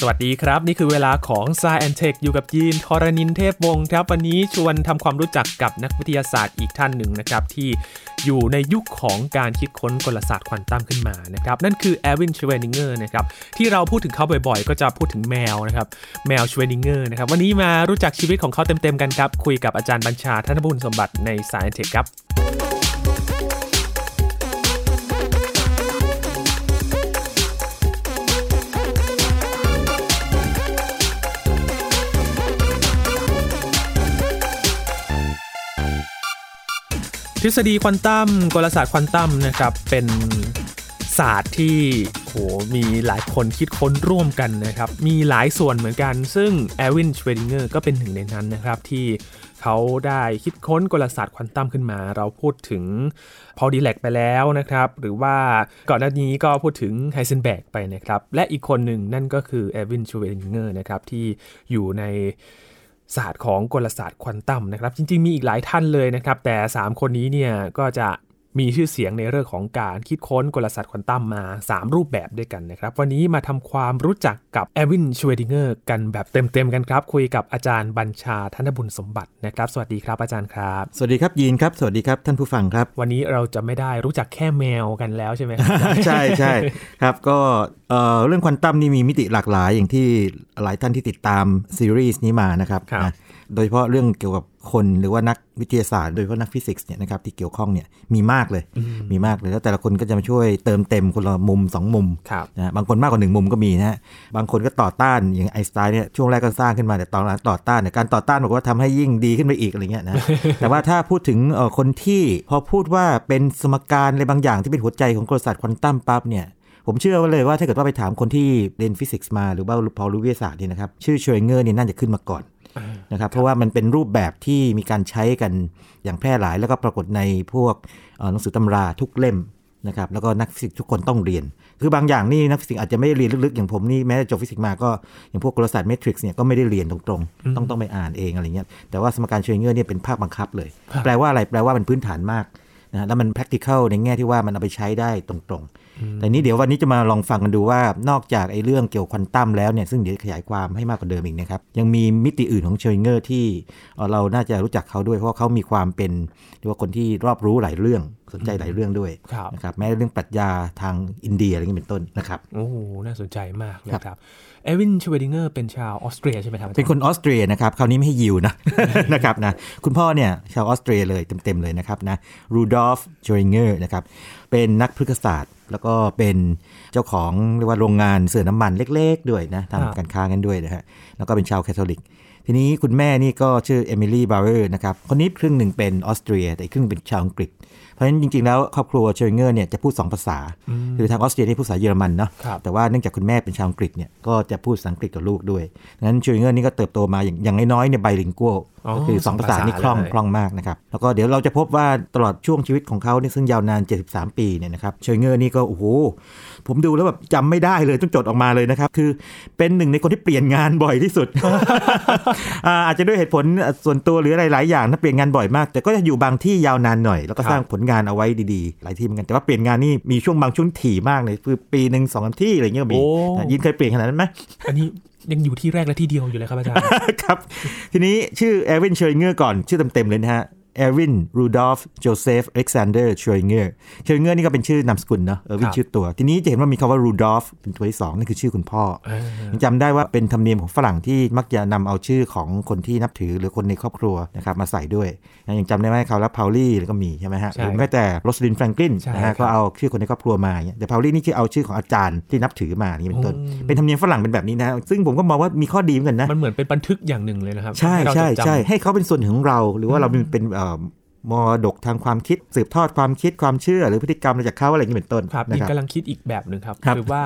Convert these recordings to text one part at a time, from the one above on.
สวัสดีครับ นี่คือเวลาของ s ายแอนเทคอยู่กับยีนทรณินเทพวงศ์ครับ วันนี้ชวนทำความรู้จักกับนักวิทยาศาสตร์อีกท่านหนึ่งนะครับ ที่อยู่ในยุคของการคิดค้นกลศาสตร์ควอนตัมขึ้นมานะครับ นั่นคือแอร์วินชเรอดิงเงอร์นะครับ ที่เราพูดถึงเขาบ่อยๆ ก็จะพูดถึงแมวนะครับ แมวชเรอดิงเงอร์นะครับ วันนี้มารู้จักชีวิตของเขาเต็มๆกันครับ คุยกับอาจารย์บัญชาธนบุญสมบัติใน Sci and Tech ครับ ทฤษฎีควอนตัมกลศาสตร์ควอนตัมนะครับเป็นศาสตร์ที่โหมีหลายคนคิดค้นร่วมกันนะครับ มีหลายส่วนเหมือนกัน ซึ่งแอร์วินชเรอดิงเงอร์ก็เป็นหนึ่งในนั้นนะครับที่เขาได้คิดค้นกลศาสตร์ควอนตัมขึ้นมา เราพูดถึงพอล ดิแรกไปแล้วนะครับ หรือว่าก่อนหน้านี้ก็พูดถึงไฮเซนเบิร์กไปนะครับ และอีกคนหนึ่งนั่นก็คือแอร์วินชเรอดิงเงอร์นะครับที่อยู่ใน ศาสตร์ของกลศาสตร์ควอนตัมนะครับ จริง ๆ มีอีกหลายท่านเลยนะครับ แต่ 3 คนนี้เนี่ยก็จะ มีชื่อเสียงในเรื่องของการคิดค้นกลศาสตร์ควอนตัมมา 3 รูปแบบด้วยกันนะครับ วันนี้มาทำความรู้จักกับแอร์วินชเรอดิงเงอร์กันแบบเต็มๆกันครับ คุยกับอาจารย์บัญชาธนบุญสมบัตินะครับ สวัสดีครับอาจารย์ครับ สวัสดีครับยีนครับ สวัสดีครับท่านผู้ฟังครับ วันนี้เราจะไม่ได้รู้จักแค่แมวกันแล้วใช่ไหมครับใช่ใช่ครับก็เอ่อเรื่องควอนตัมนี่มีมิติหลากหลายอย่างที่หลายท่านที่ติดตามซีรีส์นี้มานะครับครับนะโดยเฉพาะเรื่องเกี่ยวกับ คนหรือว่านักวิทยาศาสตร์ โดยเฉพาะนักฟิสิกส์เนี่ยนะครับที่เกี่ยวข้องเนี่ยมีมากเลยมีมากเลยแล้วแต่ละคนก็จะมาช่วยเติมเต็มคนละมุมสองมุมครับนะบางคนมากกว่าหนึ่งมุมก็มีนะฮะบางคนก็ต่อต้านอย่างไอน์สไตน์เนี่ยช่วงแรกก็สร้างขึ้นมาแต่ตอนหลังต่อต้านเนี่ยการต่อต้านบอกว่าทำให้ยิ่งดีขึ้นไปอีกอะไรเงี้ยนะแต่ว่าถ้าพูดถึงเอ่อคนที่พอพูดว่าเป็นสมการอะไรบางอย่างที่เป็นหัวใจของกลศาสตร์ควอนตัมปั๊บเนี่ยผมเชื่อว่าเลยว่าถ้าเกิดว่าไปถามคนที่เรียนฟิสิกส์มาหรือว่าพอรู้วิทยาศาสตร์เนี่ยนะครับชื่อชเรอดิงเงอร์เนี่ยน่าจะขึ้นมาก่อน นะครับ เพราะว่ามันเป็นรูปแบบที่มีการใช้กันอย่างแพร่หลาย แล้วก็ปรากฏในพวกเอ่อหนังสือตำราทุกเล่มนะครับแล้วก็นักฟิสิกส์ทุกคนต้องเรียน คือบางอย่างนี่นักฟิสิกส์อาจจะไม่ได้เรียนลึกๆอย่างผมนี่แม้จะจบฟิสิกส์มาก็อย่างพวกกลศาสตร์เมทริกซ์เนี่ยก็ไม่ได้เรียนตรงๆ ต้องต้องไปอ่านเองอะไรเงี้ยแต่ว่าสมการชเรอดิงเงอร์เนี่ยเป็นภาคบังคับเลยครับแปลว่าอะไรแปลว่ามันพื้นฐานมากนะฮะแล้วมัน practical ในแง่ที่ว่ามันเอาไปใช้ได้ตรงๆ แต่นี้เดี๋ยววันนี้จะมาลองฟังกันดูว่านอกจากไอ้เรื่องเกี่ยวควอนตัมแล้วเนี่ยซึ่งเดี๋ยวขยายความให้มากกว่าเดิมอีกนะครับ ยังมีมิติอื่นของชเรอดิงเงอร์ที่เราน่าจะรู้จักเขาด้วยเพราะเขามีความเป็นเรียกว่าคนที่รอบรู้หลายเรื่องสนใจหลายเรื่องด้วยครับนะครับแม้เรื่องปรัชญาทางอินเดียอะไรอย่างนี้เป็นต้นนะครับโอ้โหน่าสนใจมากนะครับแอร์วินชเรอดิงเงอร์เป็นชาวออสเตรียใช่ไหมครับอาจารย์เป็นคนออสเตรียนะครับคราวนี้ไม่ใช่ยิวนะนะครับนะคุณพ่อเนี่ยชาวออสเตรียเลยเต็มๆเลยนะครับนะรูดอล์ฟ ชเรอดิงเงอร์นะครับเป็นนักพฤกษศาสตร์ แล้วก็เป็นเจ้าของเรียกว่าโรงงานเสื่อน้ำมันเล็ก ๆ ด้วยนะครับทำการค้ากันด้วยนะฮะแล้วก็เป็นชาวแคทอลิก ทีนี้คุณแม่นี่ก็ชื่อเอมิลี่ เบาเออร์นะครับ คนนี้ครึ่งหนึ่งเป็นออสเตรีย แต่อีกครึ่งเป็นชาวอังกฤษ เพราะฉะนั้นจริง ๆ แล้วครอบครัวชเรอดิงเงอร์เนี่ยจะพูด 2 ภาษา คือทางออสเตรียที่พูดภาษาเยอรมันเนาะครับแต่ว่าเนื่องจากคุณแม่เป็นชาวอังกฤษเนี่ยก็จะพูดภาษาอังกฤษกับลูกด้วยดังนั้นชเรอดิงเงอร์นี่ก็เติบโตมาอย่างอย่างน้อยๆเนี่ย bilingual อ๋อ ก็คือสองภาษานี่คล่องเลยคล่องมากนะครับ แล้วก็เดี๋ยวเราจะพบว่าตลอดช่วงชีวิตของเขาเนี่ยซึ่งยาวนาน 73 ปีเนี่ยนะครับชเรอดิงเงอร์นี่ก็โอ้โหผมดูแล้วแบบจำไม่ได้เลยต้องจดออกมาเลยนะครับ คือเป็นหนึ่งในคนที่เปลี่ยนงานบ่อยที่สุดอ่าอาจจะด้วยเหตุผลส่วนตัวหรืออะไรหลายอย่างนะเปลี่ยนงานบ่อยมาก แต่ก็จะอยู่บางที่ยาวนานหน่อย แล้วก็ครับสร้างผลงานเอาไว้ดีๆ หลายที่เหมือนกัน แต่ว่าเปลี่ยนงานนี่มีช่วงบางช่วงถี่มากเลยคือปีหนึ่งสองสามที่อะไรเงี้ยก็มีโอ้นะยินเคยเปลี่ยนขนาดนั้นไหมอันนี้ ยังอยู่ที่แรกและที่เดียวอยู่เลยครับอาจารย์ ครับ ทีนี้ชื่อแอร์วินชเรอดิงเงอร์ก่อนชื่อเต็มๆเลยนะฮะ แอร์วินรูดอล์ฟโจเซฟอเล็กซานเดอร์ชเรอดิงเงอร์ชเรอดิงเงอร์นี่ก็เป็นชื่อนามสกุลเนาะแอร์วิครับชื่อตัว ทีนี้จะเห็นว่ามีคำว่ารูดอล์ฟเป็นตัวที่สองนั่นคือชื่อคุณพ่ออ่ายังจำได้ว่าเป็นธรรมเนียมของฝรั่งที่มักจะนำเอาชื่อของคนที่นับถือหรือคนในครอบครัวนะครับมาใส่ด้วยนะยังจำได้ไหมเขาแล้วเพาลีก็มีใช่ไหมฮะใช่หรือแม้แต่โรสลินแฟรงกลินใช่นะครัฮะบก็เอาชื่อคนในครอบครัวมาอย่างเงี้ยแต่เพาลีนี่คือเอาชื่อของอาจารย์ที่นับถือมาอย่างนี้เป็นต้นอืมเป็นธรรมเนียมฝรั่งเป็นแบบนี้นะซึ่งผมก็มองว่ามีข้อดีเหมือนกันนะมันเหมือนเป็นบันทึกอย่างหนึ่งเลยนะครับใช่ห้เราใช่จดจำใช่ให้เขาเป็นส่วนหนึ่งของเราหรือว่าเราเป็นเป็นเอ่อมรดกทางความคิดสืบทอดความคิดความเชื่อ หรือพฤติกรรมอะไรจากเขาอะไรอย่างนี้เป็นต้นครับนะยินครับกำลังคิดอีกแบบหนึ่งครับครับคือว่า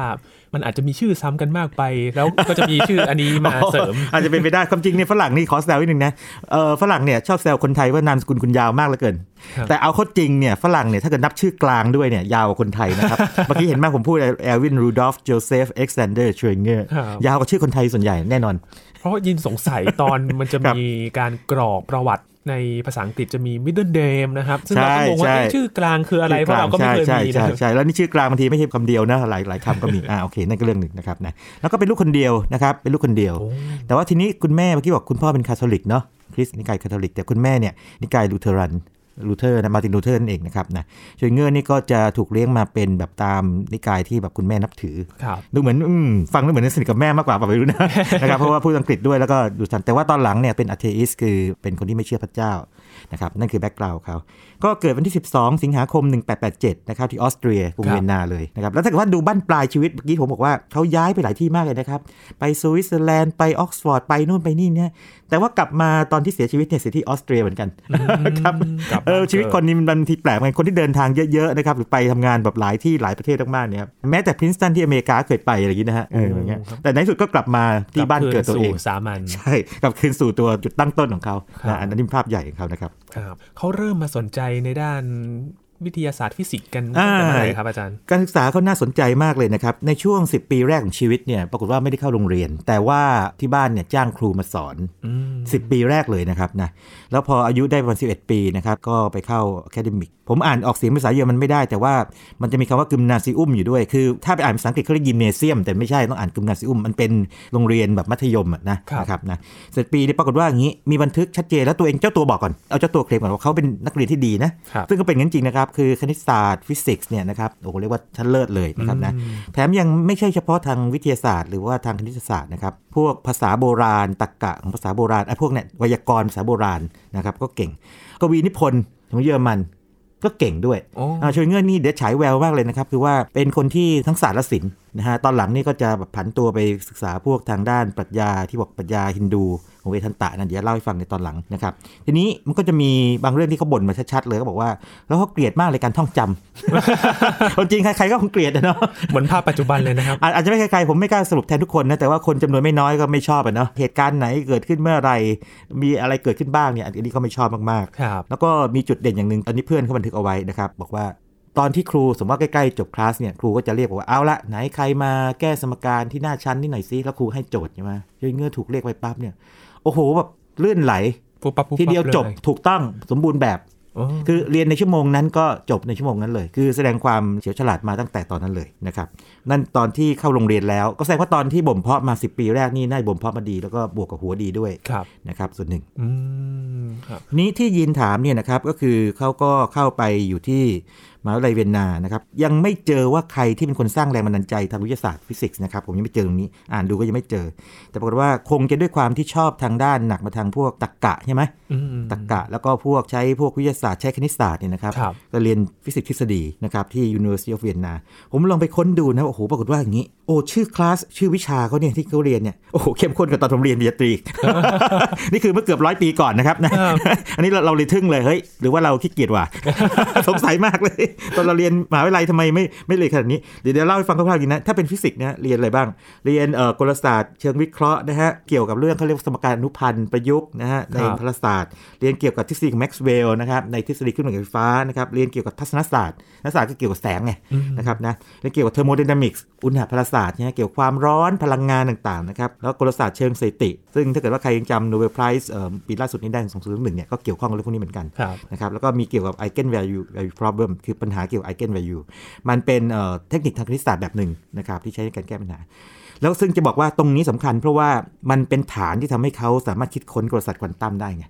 มันอาจจะมีชื่อซ้ำกันมากไป แล้วก็จะมีชื่ออันนี้มาเสริม อาจจะเป็นไปได้ความจริงเนี่ยฝรั่งนี่ขอแซวนิดนึงนะเออฝรั่งเนี่ยชอบแซวคนไทยว่านามสกุลคุณยาวมากเหลือเกินครับแต่เอาเข้าจริงเนี่ยฝรั่งเนี่ยถ้าเกิดนับชื่อกลางด้วยเนี่ยยาวกว่าคนไทยนะครับเมื่อกี้เห็นไหมผมพูดแอร์วินรูดอล์ฟโจเซฟอเล็กซานเดอร์ชเรอดิงเงอร์ครับยาวกว่าชื่อคนไทยส่วนใหญ่แน่นอน เพราะว่ายินสงสัยตอนมันจะครับมีการกรอกประวัติ ในภาษาอังกฤษจะมี middle name นะครับ ซึ่งเราใช่ก็งงว่าใช่เอ๊ะชื่อกลางคืออะไร เพราะเราก็ไม่เคยใช่มีใช่นะใช่ใช่แล้วนี่ชื่อกลางบางทีไม่ใช่คำเดียวนะ หลายหลายคำก็มี อ่าโอเค นั่นก็เรื่องหนึ่งนะครับนะแล้วก็เป็นลูกคนเดียวนะครับ เป็นลูกคนเดียวโอ้แต่ว่าทีนี้คุณแม่เมื่อกี้บอกคุณพ่อเป็นคาทอลิกเนาะคริสต์นิกายคาทอลิก แต่คุณแม่เนี่ยนิกายลูเทอรัน ลูเทอร์นะมาร์ตินลูเทอร์นั่นเองนะครับนะชเรอดิงเงอร์นี่ก็จะถูกเลี้ยงมาเป็นแบบตามนิกายที่แบบคุณแม่นับถือครับดูเหมือนอืมฟังดูเหมือนสนิทกับแม่มากกว่าเปล่าไม่รู้นะนะครับเพราะว่าพูดอังกฤษด้วยแล้วก็ดูทันแต่ว่าตอนหลังเนี่ยเป็นอ t เทอิสคือเป็นคนที่ไม่เชื่อพระเจ้า นะครับนั่นคือ background เขาก็เกิดวันที่ 12 สิงหาคม 1887 นะครับที่ออสเตรียกรุงครับเวียนนาเลยนะครับแล้วถ้าเกิดว่าดูบั้นปลายชีวิตเมื่อกี้ผมบอกว่าเขาย้ายไปหลายที่มากเลยนะครับ ไปสวิตเซอร์แลนด์ไปออกซฟอร์ดไปนู่นไปนี่เนี่ยแต่ว่ากลับมาตอนที่เสียชีวิตเนี่ยเสียที่ออสเตรียเหมือนกันครับกลับเอบ้าอชีวิตคนนี้มันบางทีแปลกเหมือนคนที่เดินทางเยอะๆนะครับหรือไปทำงานแบบหลายที่หลายประเทศมากๆเนี่ยครับแม้แต่พรินสตันที่อเมริกาเคยไปอะไรอย่างนี้นะฮะเอออย่างเงี้ยแต่ในที่สุดก็กลับมาที่บ้านเกิดตัวเองกลับคืนสู่สามัญใช่กลับคืนสู่ตัวจุดตั้งต้นของเขาครับนะอันนั้นเป็นภาพใหญ่ของเขานะครับครับเขาเริ่มมาสนใจในด้าน วิทยาศาสตร์ฟิสิกส์กันอ่าตั้งแต่เมื่อไหร่ครับอาจารย์ การศึกษาเขาน่าสนใจมากเลยนะครับ ในช่วง 10 ปีแรกของชีวิตเนี่ยปรากฏว่าไม่ได้เข้าโรงเรียน แต่ว่าที่บ้านเนี่ยจ้างครูมาสอนอืม10 ปีแรกเลยนะครับนะแล้วพออายุได้ประมาณ11 ปีนะครับก็ไปเข้า academic ผมอ่านออกเสียงภาษาเยอรมันไม่ได้ แต่ว่ามันจะมีคำว่า Gymnasium อยู่ด้วย คือถ้าไปอ่านภาษาอังกฤษเขาเรียก gymnasium แต่ไม่ใช่ต้องอ่าน Gymnasium มันเป็นโรงเรียนแบบมัธยมอะนะครับนะครับนะเสร็จปีนี้ปรากฏว่าอย่างนี้มีบันทึกชัดเจนแล้วตัวเองเจ้าตัวบอกก่อนเอาเจ้าตัวเคลมก่อนว่าเขาเป็นนักเรียนที่ดีนะครับซึ่งก็เป็นงั้นจริงนะครับคือคณิตศาสตร์ฟิสิกส์เนี่ยนะครับโอ้โหเรียกว่าชั้นเลิศเลยนะครับนะแถมยังไม่ใช่เฉพาะทางวิทยาศาสตร์ หรือว่าทางคณิตศาสตร์นะครับพวกภาษาโบราณตรรกะของภาษาโบราณไอ้พวกเนี่ยไวยากรณ์ภาษาโบราณนะครับก็เก่ง กวีนิพนธ์ของเยอรมันก็เก่งด้วยโอ้อ่าช่วยเงื่อนนี่เดี๋ยวฉายแววมากเลยนะครับ คือว่าเป็นคนที่ทั้งศาสตร์และศิลป์ นะฮะตอนหลังนี่ก็จะแบบผันตัวไปศึกษาพวกทางด้านปรัชญาที่บอกปรัชญาฮินดูของเวทันตะนะเดี๋ยวเล่าให้ฟังในตอนหลังนะครับ ทีนี้มันก็จะมีบางเรื่องที่เขาบ่นมาชัดๆเลยก็บอกว่า แล้วเขาเกลียดมากเลยการท่องจำคนจริงใครๆก็คงเกลียดอะเนาะเหมือนภาพปัจจุบันเลยนะครับอาอาจจะไม่ใครๆผมไม่กล้าสรุปแทนทุกคนนะแต่ว่าคนจำนวนไม่น้อยก็ไม่ชอบอะเนาะเหตุการณ์ไหนเกิดขึ้นเมื่อไหรมีอะไรเกิดขึ้นบ้างเนี่ยอันนี้เขาไม่ชอบมากๆครับแล้วก็มีจุดเด่นอย่างหนึ่งอันนี้เพื่อนเขาบันทึกเอาไว้นะครับบอกว่า ตอนที่ครูสมมติว่าใกล้ๆจบคลาสเนี่ยครูก็จะเรียกบอกว่าเอาละไหนใครมาแก้สมการที่หน้าชั้นนี่หน่อยซิแล้วครูให้โจทย์ใช่ไหมยายเงื่อถูกเรียกไปปั๊บเนี่ยโอ้โหแบบลื่นไหลปุ๊บปั๊บปุ๊บทีเดียวปั๊จบลถูกต้องสมบูรณ์แบบโอ้คือเรียนในชั่วโมงนั้นก็จบในชั่วโมงนั้นเลย คือแสดงความเฉียวฉลาดมาตั้งแต่ตอนนั้นเลยนะครับนั่นตอนที่เข้าโรงเรียนแล้ว ก็แสดงว่าตอนที่บ่มเพาะมา 10 ปีแรกนี่น่าจะบ่มเพาะมาดีแล้วก็บวกกับหัวดีด้วยครับนะครับ ส่วนหนึ่งอืมครับนี้ที่ยินถามเนี่ยนะครับก็คือเขาก็เข้าไปอยู่ที่ มหาวิทยาลัยเวียนนานะครับยังไม่เจอว่าใครที่เป็นคนสร้างแรงบันดาลใจทางวิทยาศาสตร์ฟิสิกส์นะครับผมยังไม่เจอตรงนี้อ่านดูก็ยังไม่เจอ แต่ปรากฏว่าคงจะด้วยความที่ชอบทางด้านหนักมาทางพวกตรรกะใช่ไหมอืมตรรกะแล้วก็พวกใช้พวกวิทยาศาสตร์ใช้คณิตศาสตร์เนี่ยนะครับครับก็เรียนฟิสิกส์ทฤษฎีนะครับที่ University of Vienna ผมลองไปค้นดูนะโอ้โหปรากฏว่าอย่างนี้โอ้ชื่อคลาสชื่อวิชาเขาเนี่ยที่เขาเรียนเนี่ยโอ้โหเข้มข้นกว่าตอนผมเรียนปริญญาตรีนี่คือเมื่อเกือบร้อยปีก่อนนะครับนะอันนี้เราเราเลยทึ่งเลยเฮ้ยหรือว่าเราขี้เกียจว่ะสงสัยมากเลย ตอนเราเรียนมหาวิทยาลัยทำไมไม่ไม่เลยขนาดนี้เดี๋ยวเดี๋ยวเล่าให้ฟังคร่าวๆอย่างนี้นะถ้าเป็นฟิสิกส์เนี่ยเรียนอะไรบ้าง เรียนเอ่อกลศาสตร์เชิงวิเคราะห์นะฮะเกี่ยวกับเรื่องเขาเรียกว่าสมการอนุพันธ์ประยุกต์นะฮะในครับพลศาสตร์เรียนเกี่ยวกับทฤษฎีของแม็กซ์เวลล์นะครับในทฤษฎีคลื่นไฟฟ้านะครับเรียนเกี่ยวกับทัศนศาสตร์ทัศนศาสตร์ก็เกี่ยวกับแสงไงนะครับนะเรียนเกี่ยวกับเทอร์โมไดนามิกส์อุณหพลศาสตร์เนี่ยเกี่ยวกับความร้อนพลังงานต่างๆนะครับแล้วกลศาสตร์เชิงสถิติ ซึ่งถ้าเกิดว่าใครยังจำ Nobel Prizeปีล่าสุดนี้ได้2001เนี่ยก็เกี่ยวข้องกับเรื่องพวกนี้เหมือนกันครับนะครับแล้วก็มีเกี่ยวกับ eigen value value problem คือปัญหาเกี่ยวกับ eigen value มันเป็นเอ่อเทคนิคทางคณิตศาสตร์แบบหนึ่งนะครับที่ใช้ในการแก้ปัญหา แล้วซึ่งจะบอกว่าตรงนี้สำคัญ เพราะว่ามันเป็นฐานที่ทำให้เขาสามารถคิดค้นกลศาสตร์ควอนตัมได้ไง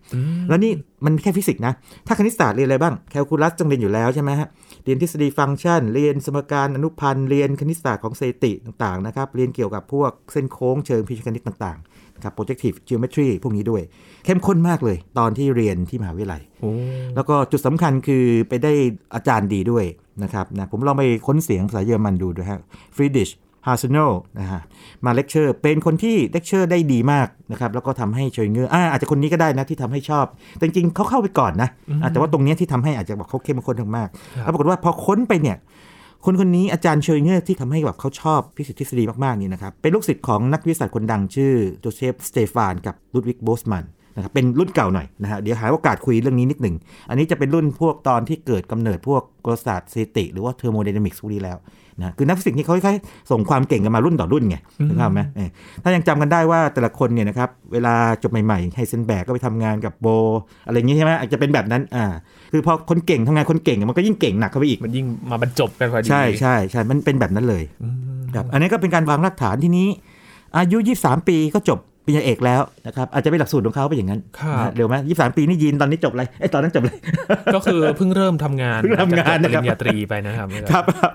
แล้วนี่มันแค่ฟิสิกส์นะถ้าคณิตศาสตร์เรียนอะไรบ้างแคลคูลัสต้องเรียนอยู่แล้วใช่ไหมฮะ เรียนทฤษฎีฟังก์ชัน เรียนสมการอนุพันธ์ เรียนคณิตศาสตร์ของสถิติต่างๆนะครับ เรียนเกี่ยวกับพวกเส้นโค้งเชิงพีชคณิตต่างๆนะครับ projective geometry พวกนี้ด้วย เข้มข้นมากเลย ตอนที่เรียนที่มหาวิทยาลัยโอ้แล้วก็จุดสำคัญคือไปได้อาจารย์ดีด้วยนะครับนะ ผมลองไปค้นเสียงภาษาเยอรมันดูด้วยฮะฟรีดริช ฮาเซินเออร์ลนะฮะมาเลคเชอร์เป็นคนที่เลคเชอร์ได้ดีมากนะครับแล้วก็ทำให้ชเรอดิงเงอร์อ่าอาจจะคนนี้ก็ได้นะที่ทำให้ชอบ แต่จริงๆเขาเข้าไปก่อนนะอ่าแต่ว่าตรงเนี้ยที่ทำให้อาจจะบอกเขาเข้มข้นมากๆแล้วปรากฏว่าพอค้นไปเนี่ยคนคนนี้อาจารย์ชเรอดิงเงอร์ที่ทำให้แบบเขาชอบฟิสิกส์ทฤษฎีมากๆนี่นะครับเป็นลูกศิษย์ของนักวิทยาศาสตร์คนดังชื่อโจเซฟสเตฟานกับลุดวิกโบลทซ์มันน์ นะครับเป็นรุ่นเก่าหน่อยนะฮะเดี๋ยวหาโอกาสคุยเรื่องนี้นิดหนึ่ง อันนี้จะเป็นรุ่นพวกตอนที่เกิดกำเนิดพวกกลศาสตร์สถิติ หรือว่าเทอร์โมไดนามิกส์พวกนี้แล้วนะคือนักฟิสิกส์นี่เขาค่อยๆส่งความเก่งกันมารุ่นต่อรุ่นไงนึกภาพไหมเออถ้ายังจำกันได้ว่าแต่ละคนเนี่ยนะครับเวลาจบใหม่ๆไฮเซนแบร์กก็ไปทำงานกับบอร์ อะไรอย่างงี้ใช่ไหมอาจจะเป็นแบบนั้นอ่าคือพอคนเก่งทำงานคนเก่งมันก็ยิ่งเก่งหนักเข้าไปอีกมันยิ่งมาบรรจบกันพอดีใช่ใช่ใช่มันเป็นแบบนั้นเลยครับอันนี้ก็เป็นการวางรากฐานที่นี้อายุ 23 ปีก็จบป ริญญาเอกแล้วนะครับอาจจะเป็นหลักสูตรของเขาเป็นอย่างนั้นครับนะเร็วไหมยี่สิบสามปีนี่ยินตอนนี้จบอะไรไอ้ยตอนนั้นจบเลยก็คือเพิ่งเริ่มทำงานเพิ่งทำงานจบปนะครับปริญญาตรีไปนะครับครับครับ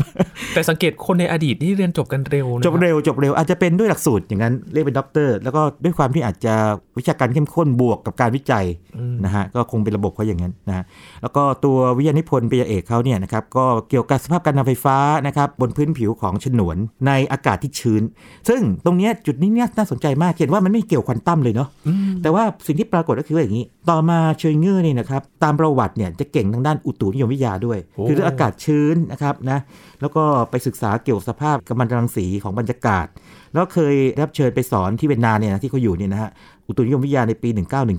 แต่สังเกตคนในอดีตที่เรียนจบกันเร็วนะจบเร็วจบเร็วอาจจะเป็นด้วยหลักสูตรอย่างนั้นเรียกเป็นด็อกเตอร์แล้วก็ด้วยความที่อาจจะวิชาการเข้มข้นบวกกับการวิจัยนะฮะก็คงเป็นระบบเขาอย่างนั้นนะฮะแล้วก็ตัววิทยานิพนธ์ปริญญาเอกเขาเนี่ยนะครับก็เกี่ยวกับสภาพการนำไฟฟ้านะครับบนพื้นผิวของฉนวนในอากาศที่ชื้น ซึ่งตรงเนี้ยจุดนี้เนี่ยน่าสนใจมากเห็นว่ามันไม่เกี่ยวควอนตัมเลยเนาะแต่ว่าสิ่งที่ปรากฏก็คือว่าอย่างนี้ ต่อมาเชยเงอร์เนี่ยนะครับตามประวัติเนี่ยจะเก่งทางด้านอุตุนิยมวิทยาด้วยโอ้คือเรื่องอากาศชื้นนะครับนะแล้วก็ไปศึกษาเกี่ยวกับสภาพกัมมันตรังสีของบรรยากาศ แล้วเคยรับเชิญไปสอนที่เวียนนาเนี่ยนะที่เขาอยู่เนี่ยนะฮะอุตุนิยมวิทยาในปี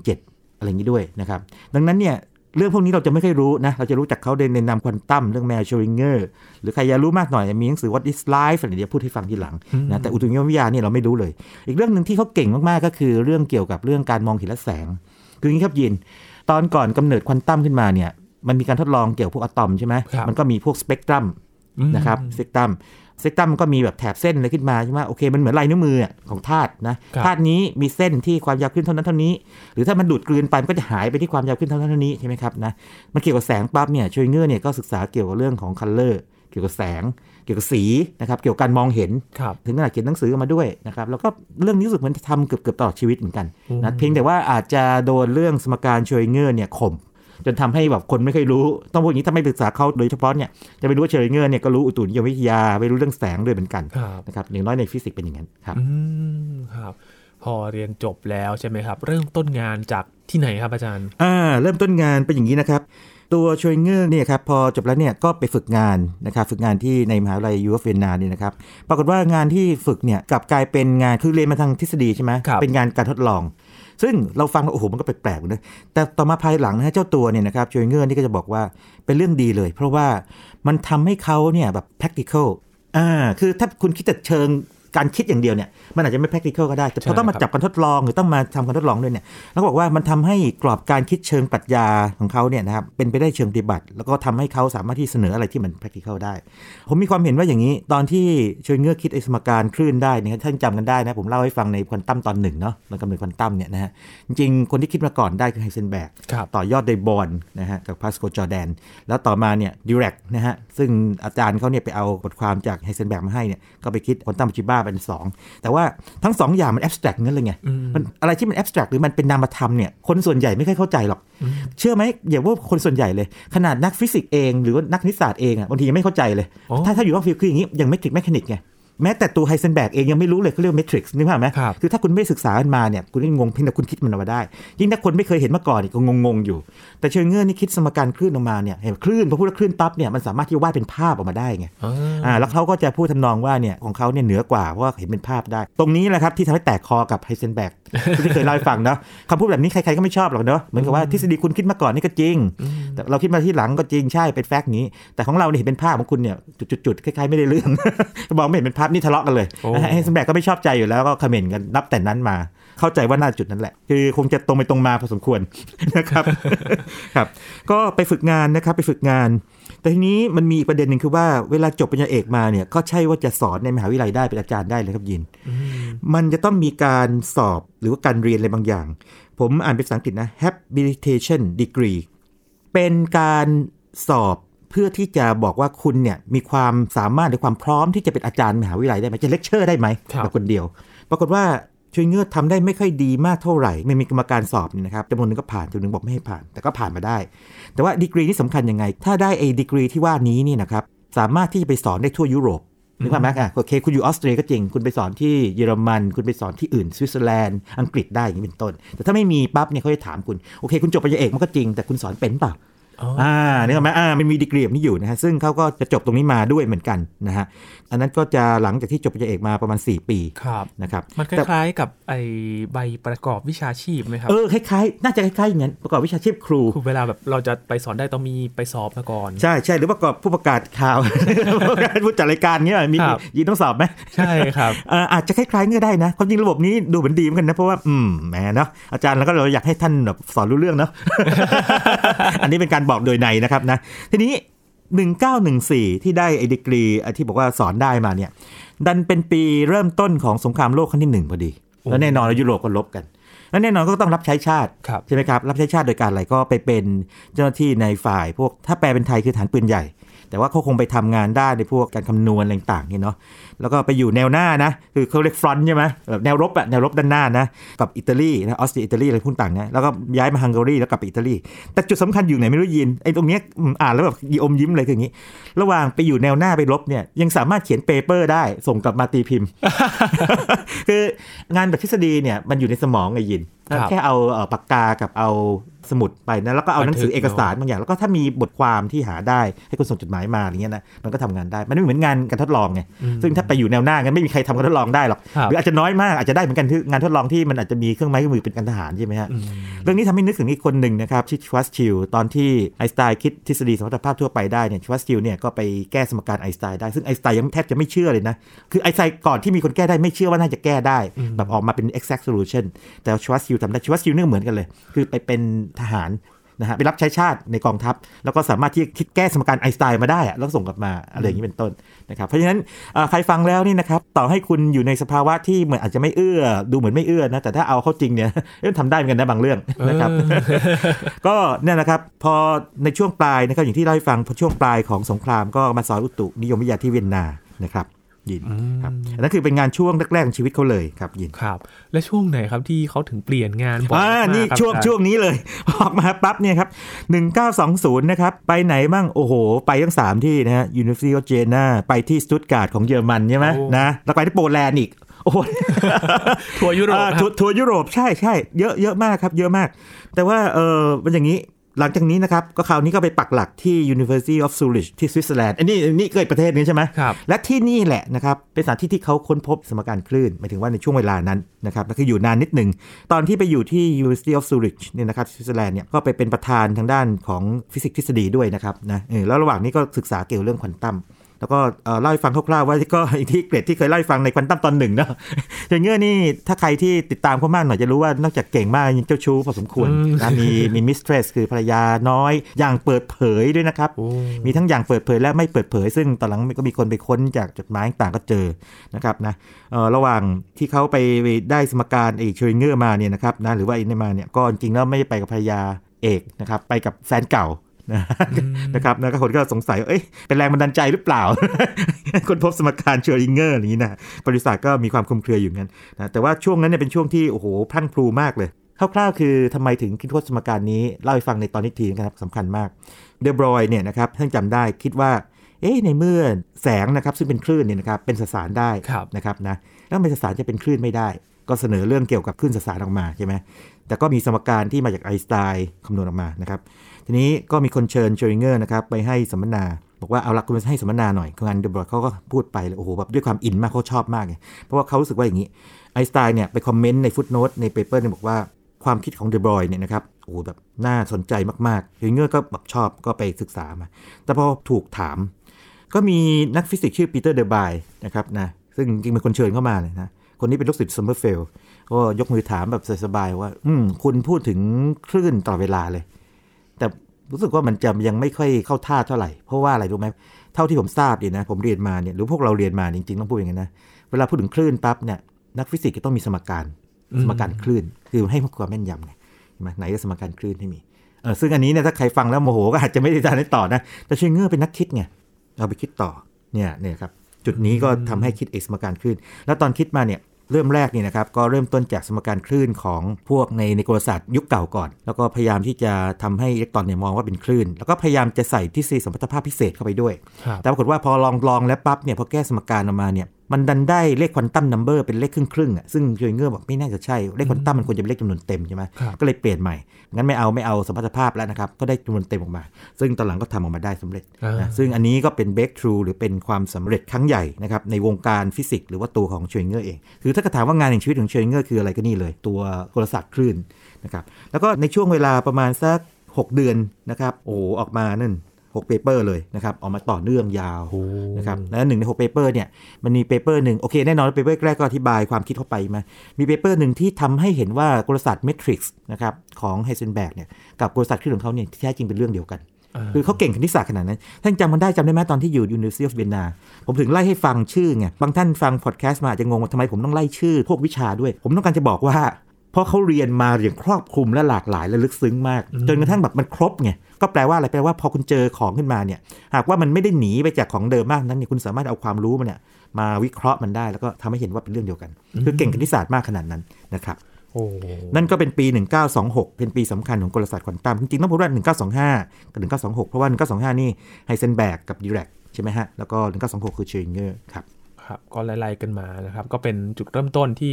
1917 อะไรอย่างนี้ด้วยนะครับดังนั้นเนี่ย เรื่องพวกนี้เราจะไม่ค่อยรู้นะ เราจะรู้จักเขาในในนามควอนตัมเรื่องแมวชริงเกอร์หรือใครอยากรู้มากหน่อย มีหนังสือ What is Life อะไรเดี๋ยวพูดให้ฟังทีหลังนะแต่อุตุนิยมวิทยาเนี่ยเราไม่รู้เลย อีกเรื่องหนึ่งที่เขาเก่งมากๆก็คือเรื่องเกี่ยวกับเรื่องการมองเห็นและแสง คืออย่างนี้ครับยิน ตอนก่อนกำเนิดควอนตัมขึ้นมาเนี่ยมันมีการทดลองเกี่ยวกับพวกอะตอมใช่ไหมครับมันก็มีพวกสเปกตรัมอืมนะครับสเปกตรัม สเปกตรัมมันก็มีแบบแถบเส้นอะไรขึ้นมาใช่ไหมโอเคมันเหมือนลายนิ้วมืออะของธาตุนะครับธาตุนี้มีเส้นที่ความยาวขึ้นเท่านั้นเท่านี้ หรือถ้ามันดูดกลืนไปมันก็จะหายไปที่ความยาวคลื่นเท่านั้นเท่านี้ใช่ไหมครับนะมันเกี่ยวกับแสงปั๊บเนี่ยชเรอดิงเงอร์เนี่ยก็ศึกษาเกี่ยวกับเรื่องของ color เกี่ยวกับแสงเกี่ยวกับสีนะครับเกี่ยวกับการมองเห็นครับถึงขนาดเขียนหนังสือออกมาด้วยนะครับแล้วก็เรื่องนี้รู้สึกเหมือนทำเกือบเกือบตลอดชีวิตเหมือนกันนะเพียงแต่ว่าอาจจะโดนเรื่องสมการชเรอดิงเงอร์เนี่ยข่ม จนทำให้แบบคนไม่เคยรู้ ต้องพูดอย่างนี้ถ้าไม่ศึกษาเขาโดยเฉพาะเนี่ยจะไปรู้ว่าชเรอดิงเงอร์เนี่ยก็รู้อุตุนิยมวิทยาไปรู้เรื่องแสงด้วยเหมือนกันครับนะครับอย่างน้อยในฟิสิกส์เป็นอย่างนั้นครับอืมครับ พอเรียนจบแล้วใช่ไหมครับ เริ่มต้นงานจากที่ไหนครับอาจารย์อ่าเริ่มต้นงานเป็นอย่างนี้นะครับตัวชวยเงอร์เนี่ยครับพอจบแล้วเนี่ยก็ไปฝึกงานนะครับฝึกงานที่ในมหาวิทยาลัยยูเอฟเวียนนาเนี่ยนะครับปรากฏว่างานที่ฝึกเนี่ยกลับกลายเป็นงานคือเรียนมาทางทฤษฎีใช่ไหมครับเป็นงานการทดลอง ซึ่งเราฟังแล้วโอ้โหมันก็แปลกๆนะแต่ต่อมาภายหลังนะฮะเจ้าตัวเนี่ยนะครับโจยเงอร์นี่ก็จะบอกว่าเป็นเรื่องดีเลย เพราะว่ามันทำให้เขาเนี่ยแบบ practical อ่าคือถ้าคุณคิดแต่เชิง การคิดอย่างเดียวเนี่ยมันอาจจะไม่ practical ก็ได้แต่พอต้องมาใช่ครับจับการทดลองหรือต้องมาทำการทดลองด้วยเนี่ยแล้วก็บอกว่ามันทำให้กรอบการคิดเชิงปรัชญาของเขาเนี่ยนะครับเป็นไปได้เชิงปฏิบัติ แล้วก็ทำให้เขาสามารถที่เสนออะไรที่มัน practical ได้ ผมมีความเห็นว่าอย่างนี้ตอนที่เชยเงือกคิดไอสมการคลื่นได้เนี่ยท่านจำกันได้นะผมเล่าให้ฟังในควอนตัมตอนหนึ่งเนาะมันกำเนิดควอนตัมเนี่ยนะฮะจริงๆคนที่คิดมาก่อนได้คือไฮเซนแบกครับต่อยอดโดยบอลนะฮะกับพาสโกจอแดน แล้วต่อมาเนี่ยดิแรกนะฮะซึ่งอาจารย์เขาเนี่ยไปเอาบทความจากไฮเซนเบิร์กมาให้เนี่ยก็ไปคิดควอนตัมปัจจุบันเป็นสองแต่ว่าทั้งสองอย่างมัน abstract งั้นเลยไงมันอะไรที่มัน abstract หรือมันเป็นนามธรรมเนี่ยคนส่วนใหญ่ไม่ค่อยเข้าใจหรอก เชื่อไหมอย่าว่าคนส่วนใหญ่เลย ขนาดนักฟิสิกส์เองหรือว่านักคณิตศาสตร์เองอะบางทียังไม่เข้าใจเลยอ๋อถ้าถ้าอยู่นอก field คืออย่างนี้ยังไม่ถึง mechanics ไง แม้แต่ตัวไฮเซนเบิร์กเองยังไม่รู้เลยเขาเรียกว่าเมทริกซ์นึกภาพไหมครับคือถ้าคุณไม่ศึกษากันมาเนี่ยคุณก็งงเพียงแต่คุณคิดมันออกมาได้ ยิ่งถ้าคนไม่เคยเห็นมาก่อนเนี่ยก็งงๆอยู่ แต่ชเรอดิงเงอร์นี่คิดสมการคลื่นออกมาเนี่ยเห็นคลื่นพอพูดว่าคลื่นปั๊บเนี่ยมันสามารถที่จะวาดเป็นภาพออกมาได้ไงอ่าอ่าแล้วเขาก็จะพูดทำนองว่าเนี่ยของเขาเนี่ยเหนือกว่าเพราะว่าเห็นเป็นภาพได้ ตรงนี้แหละครับที่ทำให้แตกคอกับไฮเซนเบิร์กที่เคยเล่าให้ฟังเนาะคำพูดแบบนี้ใครๆก็ไม่ชอบหรอกเนาะเหมือนกับว่าทฤษฎีคุณคิดมาก่อนนี่ก็จริง แต่เราคิดมาทีหลังก็จริงใช่เป็น fact นี้ แต่ของเราเนี่ยเห็นเป็นภาพของคุณเนี่ยจุดๆๆคล้ายๆไม่ได้เรื่องบอกไม่เห็นเป็นภาพนี่ทะเลาะกันเลยโอ้ไฮเซนเบิร์กก็ไม่ชอบใจอยู่แล้วก็ comment กันนับแต่นั้นมาเข้าใจว่าน่าจุดนั้นแหละ คือคงจะตรงไปตรงมาพอสมควรนะครับครับ ก็ไปฝึกงานนะครับไปฝึกงาน แต่ทีนี้มันมีอีกประเด็นหนึ่งคือว่าเวลาจบปริญญาเอกมาเนี่ยก็ใช่ว่าจะสอนในมหาวิทยาลัยได้เป็นอาจารย์ได้เลยครับยิน มันจะต้องมีการสอบหรือว่าการเรียนอะไรบางอย่าง ผมอ่านเป็นภาษาอังกฤษนะ habilitation degree เป็นการสอบเพื่อที่จะบอกว่าคุณเนี่ยมีความสามารถหรือความพร้อมที่จะเป็นอาจารย์มหาวิทยาลัยได้ไหมจะเลคเชอร์ได้ไหมครับแบบคนเดียว ปรากฏว่า ชเรอดิงเงอร์ทำได้ไม่ค่อยดีมากเท่าไหร่ไม่มีกรรมการสอบนี่นะครับจำนวนหนึ่งก็ผ่านจำนวนหนึ่งบอกไม่ให้ผ่าน แต่ก็ผ่านมาได้ แต่ว่าดีกรีนี่สำคัญยังไง ถ้าได้ไอ้ดีกรีที่ว่านี้นี่นะครับสามารถที่จะไปสอนได้ทั่วยุโรปนึกภาพไหมอะโอเค คุณอยู่ออสเตรียก็จริง คุณไปสอนที่เยอรมัน คุณไปสอนที่อื่นสวิตเซอร์แลนด์ อังกฤษได้อย่างนี้เป็นต้น แต่ถ้าไม่มีปั๊บเนี่ยเขาจะถามคุณ โอเค คุณจบปริญญาเอกมันก็จริง แต่คุณสอนเป็นเปล่า อ๋ออ่านึกออกไหมอ่ามันมีดีกรีแบบนี้อยู่นะฮะซึ่งเขาก็จะจบตรงนี้มาด้วยเหมือนกันนะฮะอันนั้นก็จะหลังจากที่จบปริญญาเอกมาประมาณ 4 ปีครับนะครับมันคแต่ล้ายๆกับไอใบประกอบวิชาชีพไหมครับเออคล้ายๆน่าจะคล้ายๆอย่างนั้นประกอบวิชาชีพครูคือเวลาแบบเราจะไปสอนได้ต้องมีไปสอบมาก่อนใช่ใช่หรือประกอบผู้ประกาศข่าวผู้จัดรายการเงี้ยมีครับยินต้องสอบไหมใช่ครับเอ่ออาจจะคล้ายๆนี่ก็ได้นะความจริงระบบนี้ดูเหมือนดีเหมือนกันนะเพราะว่าอืมแหมเนาะอาจารย์แล้วก็เราอยากให้ท่านแบบสอนรู้เรื่องเนาะอันนี้เป็นการบอกโดยในนะครับนะทีนี้ 1914 ที่ได้ไอ้ดีกรีไอ้ที่บอกว่าสอนได้มาเนี่ยดันเป็นปีเริ่มต้นของสงครามโลกครั้งที่หนึ่งพอดี แล้วแน่นอนแล้วยุโรปก็ลบกันแล้วแน่นอนก็ต้องรับใช้ชาติครับใช่ไหมครับรับใช้ชาติโดยการอะไรก็ไปเป็นเจ้าหน้าที่ในฝ่ายพวกถ้าแปลเป็นไทยคือฐานปืนใหญ่ แต่ว่าเขาคงไปทำงานได้ในพวกการคำนวณอะไรต่างๆนี่เนาะ แล้วก็ไปอยู่แนวหน้านะ คือเขาเรียกฟรอนต์ใช่ไหมแบบแนวรบอะแนวรบด้านหน้านะ กับอิตาลีนะออสเตรียอิตาลีอะไรพวกต่างนะแล้วก็ย้ายมาฮังการีแล้วกลับไปอิตาลี แต่จุดสำคัญอยู่ไหนไม่รู้ยิน ไอ้ตรงเนี้ยอืมอ่านแล้วแบบยีอมยิ้มเลยคืออย่างนี้ ระหว่างไปอยู่แนวหน้าไปรบเนี่ยยังสามารถเขียน paper ได้ส่งกลับมาตีพิมพ์ คืองานแบบทฤษฎีเนี่ยมันอยู่ในสมองไงยินครับแค่เอาเอ่อปากกากับเอา สมุดไปนะแล้วก็เอาหนังสือบันทึกเอกสารบางอย่าง แล้วก็ถ้ามีบทความที่หาได้ให้คนส่งจดหมายมาอย่างเงี้ยนะมันก็ทำงานได้ มันไม่เหมือนงานการทดลองไงซึ่งถ้าไปอยู่แนวหน้างั้นไม่มีใครทำการทดลองได้หรอกครับหรืออาจจะน้อยมากอาจจะได้เหมือนกันที่งานทดลองที่มันอาจจะมีเครื่องไม้เครื่องมือเป็นการทหารใช่ไหมฮะเรื่องนี้ทำให้นึกถึงอีกคนหนึ่งนะครับชื่อชวาร์ซชิลด์ตอนที่ไอน์สไตน์คิดทฤษฎีสัมพัทธภาพทั่วไปได้เนี่ยชวาร์ซชิลด์เนี่ยก็ไปแก้สมการไอน์สไตน์ได้ซึ่งไอน์สไตน์ยังแทบจะไม่เชื่อเลยนะคือไอน์สไตน์ก่อนที่มีคนแก้ได้ไม่เชื่อว่าน่าจะแก้ได้ แบบออกมาเป็น exact solution แต่ชวาร์ซชิลด์ทำได้ชวาร์ซชิลด์เนี่ยเหมือนกันเลย คือไปเป็นทหารนะฮะไปรับใช้ชาติในกองทัพ แล้วก็สามารถที่จะคิดแก้สมการไอน์สไตน์มาได้อะแล้วส่งกลับมาอะไรอย่างนี้เป็นต้นนะครับเพราะฉะนั้นเอ่อใครฟังแล้วนี่นะครับต่อให้คุณอยู่ในสภาวะที่เหมือนอาจจะไม่เอื้อ ดูเหมือนไม่เอื้อนะแต่ถ้าเอาเข้าจริงเนี่ยเอ้ยทำได้เหมือนกันนะบางเรื่องนะครับ ก็เนี่ยนะครับพอในช่วงปลายนะครับอย่างที่เล่าให้ฟังพอช่วงปลายของสงครามก็มาสอนอุตุนิยมวิทยาที่เวียนนานะครับ ยินครับอันนั้นคือเป็นงานช่วงแรกๆของชีวิตเขาเลยครับยินครับ และช่วงไหนครับที่เขาถึงเปลี่ยนงานบ่อยอ่ามากนี่ครับช่วงอาจารย์ช่วงนี้เลยออกมาปั๊บเนี่ยครับ1920นะครับไปไหนบ้างโอ้โห ไปทั้ง 3 ที่นะฮะ University of Jena ไปที่สตุตการ์ดของเยอรมันใช่ไหมโอ้นะแล้วไปที่โปแลนด์อีกโอ้โหทัวร์ยุโรปอ่าครับทัวร์ทัวร์ยุโรปใช่ใช่เยอะเยอะมากครับ เยอะมาก แต่ว่าเออมันอย่างนี้ หลังจากนี้นะครับ ก็คราวนี้ก็ไปปักหลักที่ University of Zurich ที่สวิตเซอร์แลนด์อันนี้อันนี้ก็อีกประเทศนึงใช่ไหมครับและที่นี่แหละนะครับเป็นสถานที่ที่เขาค้นพบสมการคลื่นหมายถึงว่าในช่วงเวลานั้นนะครับก็คืออยู่นานนิดหนึ่ง ตอนที่ไปอยู่ที่ University of Zurich เนี่ยนะครับสวิตเซอร์แลนด์เนี่ยก็ไปเป็นประธานทางด้านของฟิสิกส์ทฤษฎีด้วยนะครับนะเออแล้วระหว่างนี้ก็ศึกษาเกี่ยวเรื่องควอนตัม แล้วก็เอ่อเล่าให้ฟังคร่าวๆว่าก็อีกที่เกร็ดที่เคยเล่าให้ฟังในควอนตัมตอนหนึ่งเนาะอย่างเงี้ยนี่ถ้าใครที่ติดตามเขามากหน่อยจะรู้ว่านอกจากเก่งมากยังเจ้าชู้พอสมควรอืมนะมีมี mistress คือภรรยาน้อยอย่างเปิดเผยด้วยนะครับโอ้มีทั้งอย่างเปิดเผยและไม่เปิดเผย ซึ่งตอนหลังก็มีคนไปค้นจากจดหมายต่างๆก็เจอนะครับนะเอ่อระหว่างที่เขาไปได้สมการไอ้เชอริงเกอร์มาเนี่ยนะครับนะหรือว่าไอ้นี่มาเนี่ยก็จริงๆแล้วไม่ได้ไปกับภรรยาเอกนะครับไปกับแฟนเก่า นะนะครับนะก็คนก็สงสัยว่าเอ้ยเป็นแรงบันดาลใจหรือเปล่า คนพบสมการเชอริงเกอร์อย่างนี้นะบริษัทก็มีความคลุมเครืออยู่งั้นนะแต่ว่าช่วงนั้นเนี่ยเป็นช่วงที่โอ้โหพรั่งพรูมากเลยคร่าวๆคือทำไมถึงคิดค้นสมการนี้ เล่าให้ฟังในตอนนี้ทีนะครับสำคัญมากเดอบรอยเนี่ยนะครับท่านจำได้คิดว่าเอ๊ะในเมื่อแสงนะครับซึ่งเป็นคลื่นเนี่ยนะครับเป็นสสารได้ครับนะครับนะแล้วทำไมสสารจะเป็นคลื่นไม่ได้ ก็เสนอเรื่องเกี่ยวกับคลื่นสสารออกมาใช่ไหมแต่ก็มีสมการที่มาจากไอน์สไตน์คำนวณออกมานะครับ ทีนี้ก็มีคนเชิญชเรอดิงเงอร์นะครับไปให้สัมมนา บอกว่าเอาละคุณมาให้สัมมนาหน่อยงานเดอบรอยล์เขาก็พูดไปเลยโอ้โหแบบด้วยความอินมากเขาชอบมากไงเพราะว่าเขารู้สึกว่าอย่างนี้ไอน์สไตน์เนี่ยไป comment ใน footnote ใน paper เนี่ยบอกว่าความคิดของเดอบรอยล์เนี่ยนะครับโอ้โหแบบน่าสนใจมากๆชเรอดิงเงอร์ก็แบบชอบก็ไปศึกษามา แต่พอถูกถาม ก็มีนักฟิสิกส์ชื่อปีเตอร์เดอบายนะครับนะซึ่งจริงเป็นคนเชิญเข้ามาเลยนะคนนี้เป็นลูกศิษย์ซอมเมอร์เฟลด์ก็ยกมือถามแบบสบายๆว่า อืมคุณพูดถึงคลื่นตลอดเวลาเลย รู้สึกว่ามันจะยังไม่ค่อยเข้าท่าเท่าไหร่ เพราะว่าอะไรรู้ไหมเท่าที่ผมทราบดีนะผมเรียนมาเนี่ยหรือพวกเราเรียนมาจริงๆต้องพูดอย่างนี้นนะเวลาพูดถึงคลื่นปั๊บเนี่ยนักฟิสิกส์ก็ต้องมีสมการสมการคลื่น คือให้ความแม่นยำไงใช่ไหมไหนจะสมการคลื่นให้มีเออซึ่งอันนี้เนี่ยถ้าใครฟังแล้วโมโหก็อาจจะไม่ได้ทานได้ต่อนะแต่ชเรอดิงเงอร์เป็นนักคิดไงเอาไปคิดต่อเนี่ยเนี่ยครับจุดนี้ก็ทำให้คิดเอกสมการคลื่นแล้วตอนคิดมาเนี่ย เริ่มแรกนี่นะครับก็เริ่มต้นจากสมการคลื่นของพวกในในกลศาสตร์ยุคเก่าก่อน แล้วก็พยายามที่จะทำให้อิเล็กตรอนเนี่ยมองว่าเป็นคลื่น แล้วก็พยายามจะใส่ทฤษฎีสัมพัทธภาพพิเศษเข้าไปด้วยครับแต่ปรากฏว่าพอลองลองแล้วปั๊บเนี่ยพอแก้สมการออกมาเนี่ย มันดันได้เลข quantum number เป็นเลขครึ่งครึ่งๆอะซึ่งชเรอดิงเงอร์บอกไม่น่าจะใช่ เลขควอนตัมมันควรจะเป็นเลขจำนวนเต็มใช่ไหมครับก็เลยเปลี่ยนใหม่ งั้นไม่เอาไม่เอาสมรรถภาพแล้วนะครับ ก็ได้จำนวนเต็มออกมา ซึ่งตอนหลังก็ทำออกมาได้สำเร็จอ่านะซึ่งอันนี้ก็เป็น breakthrough หรือเป็นความสำเร็จครั้งใหญ่นะครับในวงการฟิสิกส์หรือว่าตัวของเชยเงอร์เองคือถ้าจะถามว่างานแห่งชีวิตของเชยเงอร์คืออะไรก็นี่เลย ตัวโทรศัพท์คลื่นนะครับแล้วก็ในช่วงเวลาประมาณสัก6 เดือนนะครับโอ้โหออกมานั่น 6 paper เลยนะครับออกมาต่อเนื่องยาวโอ้นะครับและหนึ่งใน6 paper เนี่ยมันมี paper หนึ่งโอเคแน่นอน paper แรกก็อธิบายความคิดเข้าไปมา มี paper หนึ่งที่ทำให้เห็นว่ากลศาสตร์ matrix นะครับของไฮเซนแบกเนี่ยกับกลศาสตร์คลื่นของเขาเนี่ยที่แท้จริงเป็นเรื่องเดียวกันอ่าคือเขาเก่งคณิตศาสตร์ขนาดนั้น ท่านจำมันได้จำได้ไหมตอนที่อยู่ University of Vienna ผมถึงไล่ให้ฟังชื่อไงบางท่านฟังพอดแคสต์มาอาจจะงงว่าทำไมผมต้องไล่ชื่อพวกวิชาด้วย ผมต้องการจะบอกว่า เพราะเขาเรียนมาอย่างครอบคลุมและหลากหลายและลึกซึ้งมาก จนกระทั่งแบบมันครบไงก็แปลว่าอะไรแปลว่าพอคุณเจอของขึ้นมาเนี่ย หากว่ามันไม่ได้หนีไปจากของเดิมมากนั้นเนี่ยคุณสามารถเอาความรู้มันเนี่ยมาวิเคราะห์มันได้แล้วก็ทำให้เห็นว่าเป็นเรื่องเดียวกัน คือเก่งคณิตศาสตร์มากขนาดนั้นนะครับโอ้นั่นก็เป็นปี 1926 เป็นปีสำคัญของกลศาสตร์ควอนตัมจริงๆต้องพูดว่า 1925 กับ 1926 เพราะว่า 1925 นี่ไฮเซนแบกกับดีแรกใช่ไหมฮะ แล้วก็ 1926 คือเชงเกอร์ครับ ครับ ก็ไล่ๆกันมานะครับ ก็เป็นจุดเริ่มต้นที่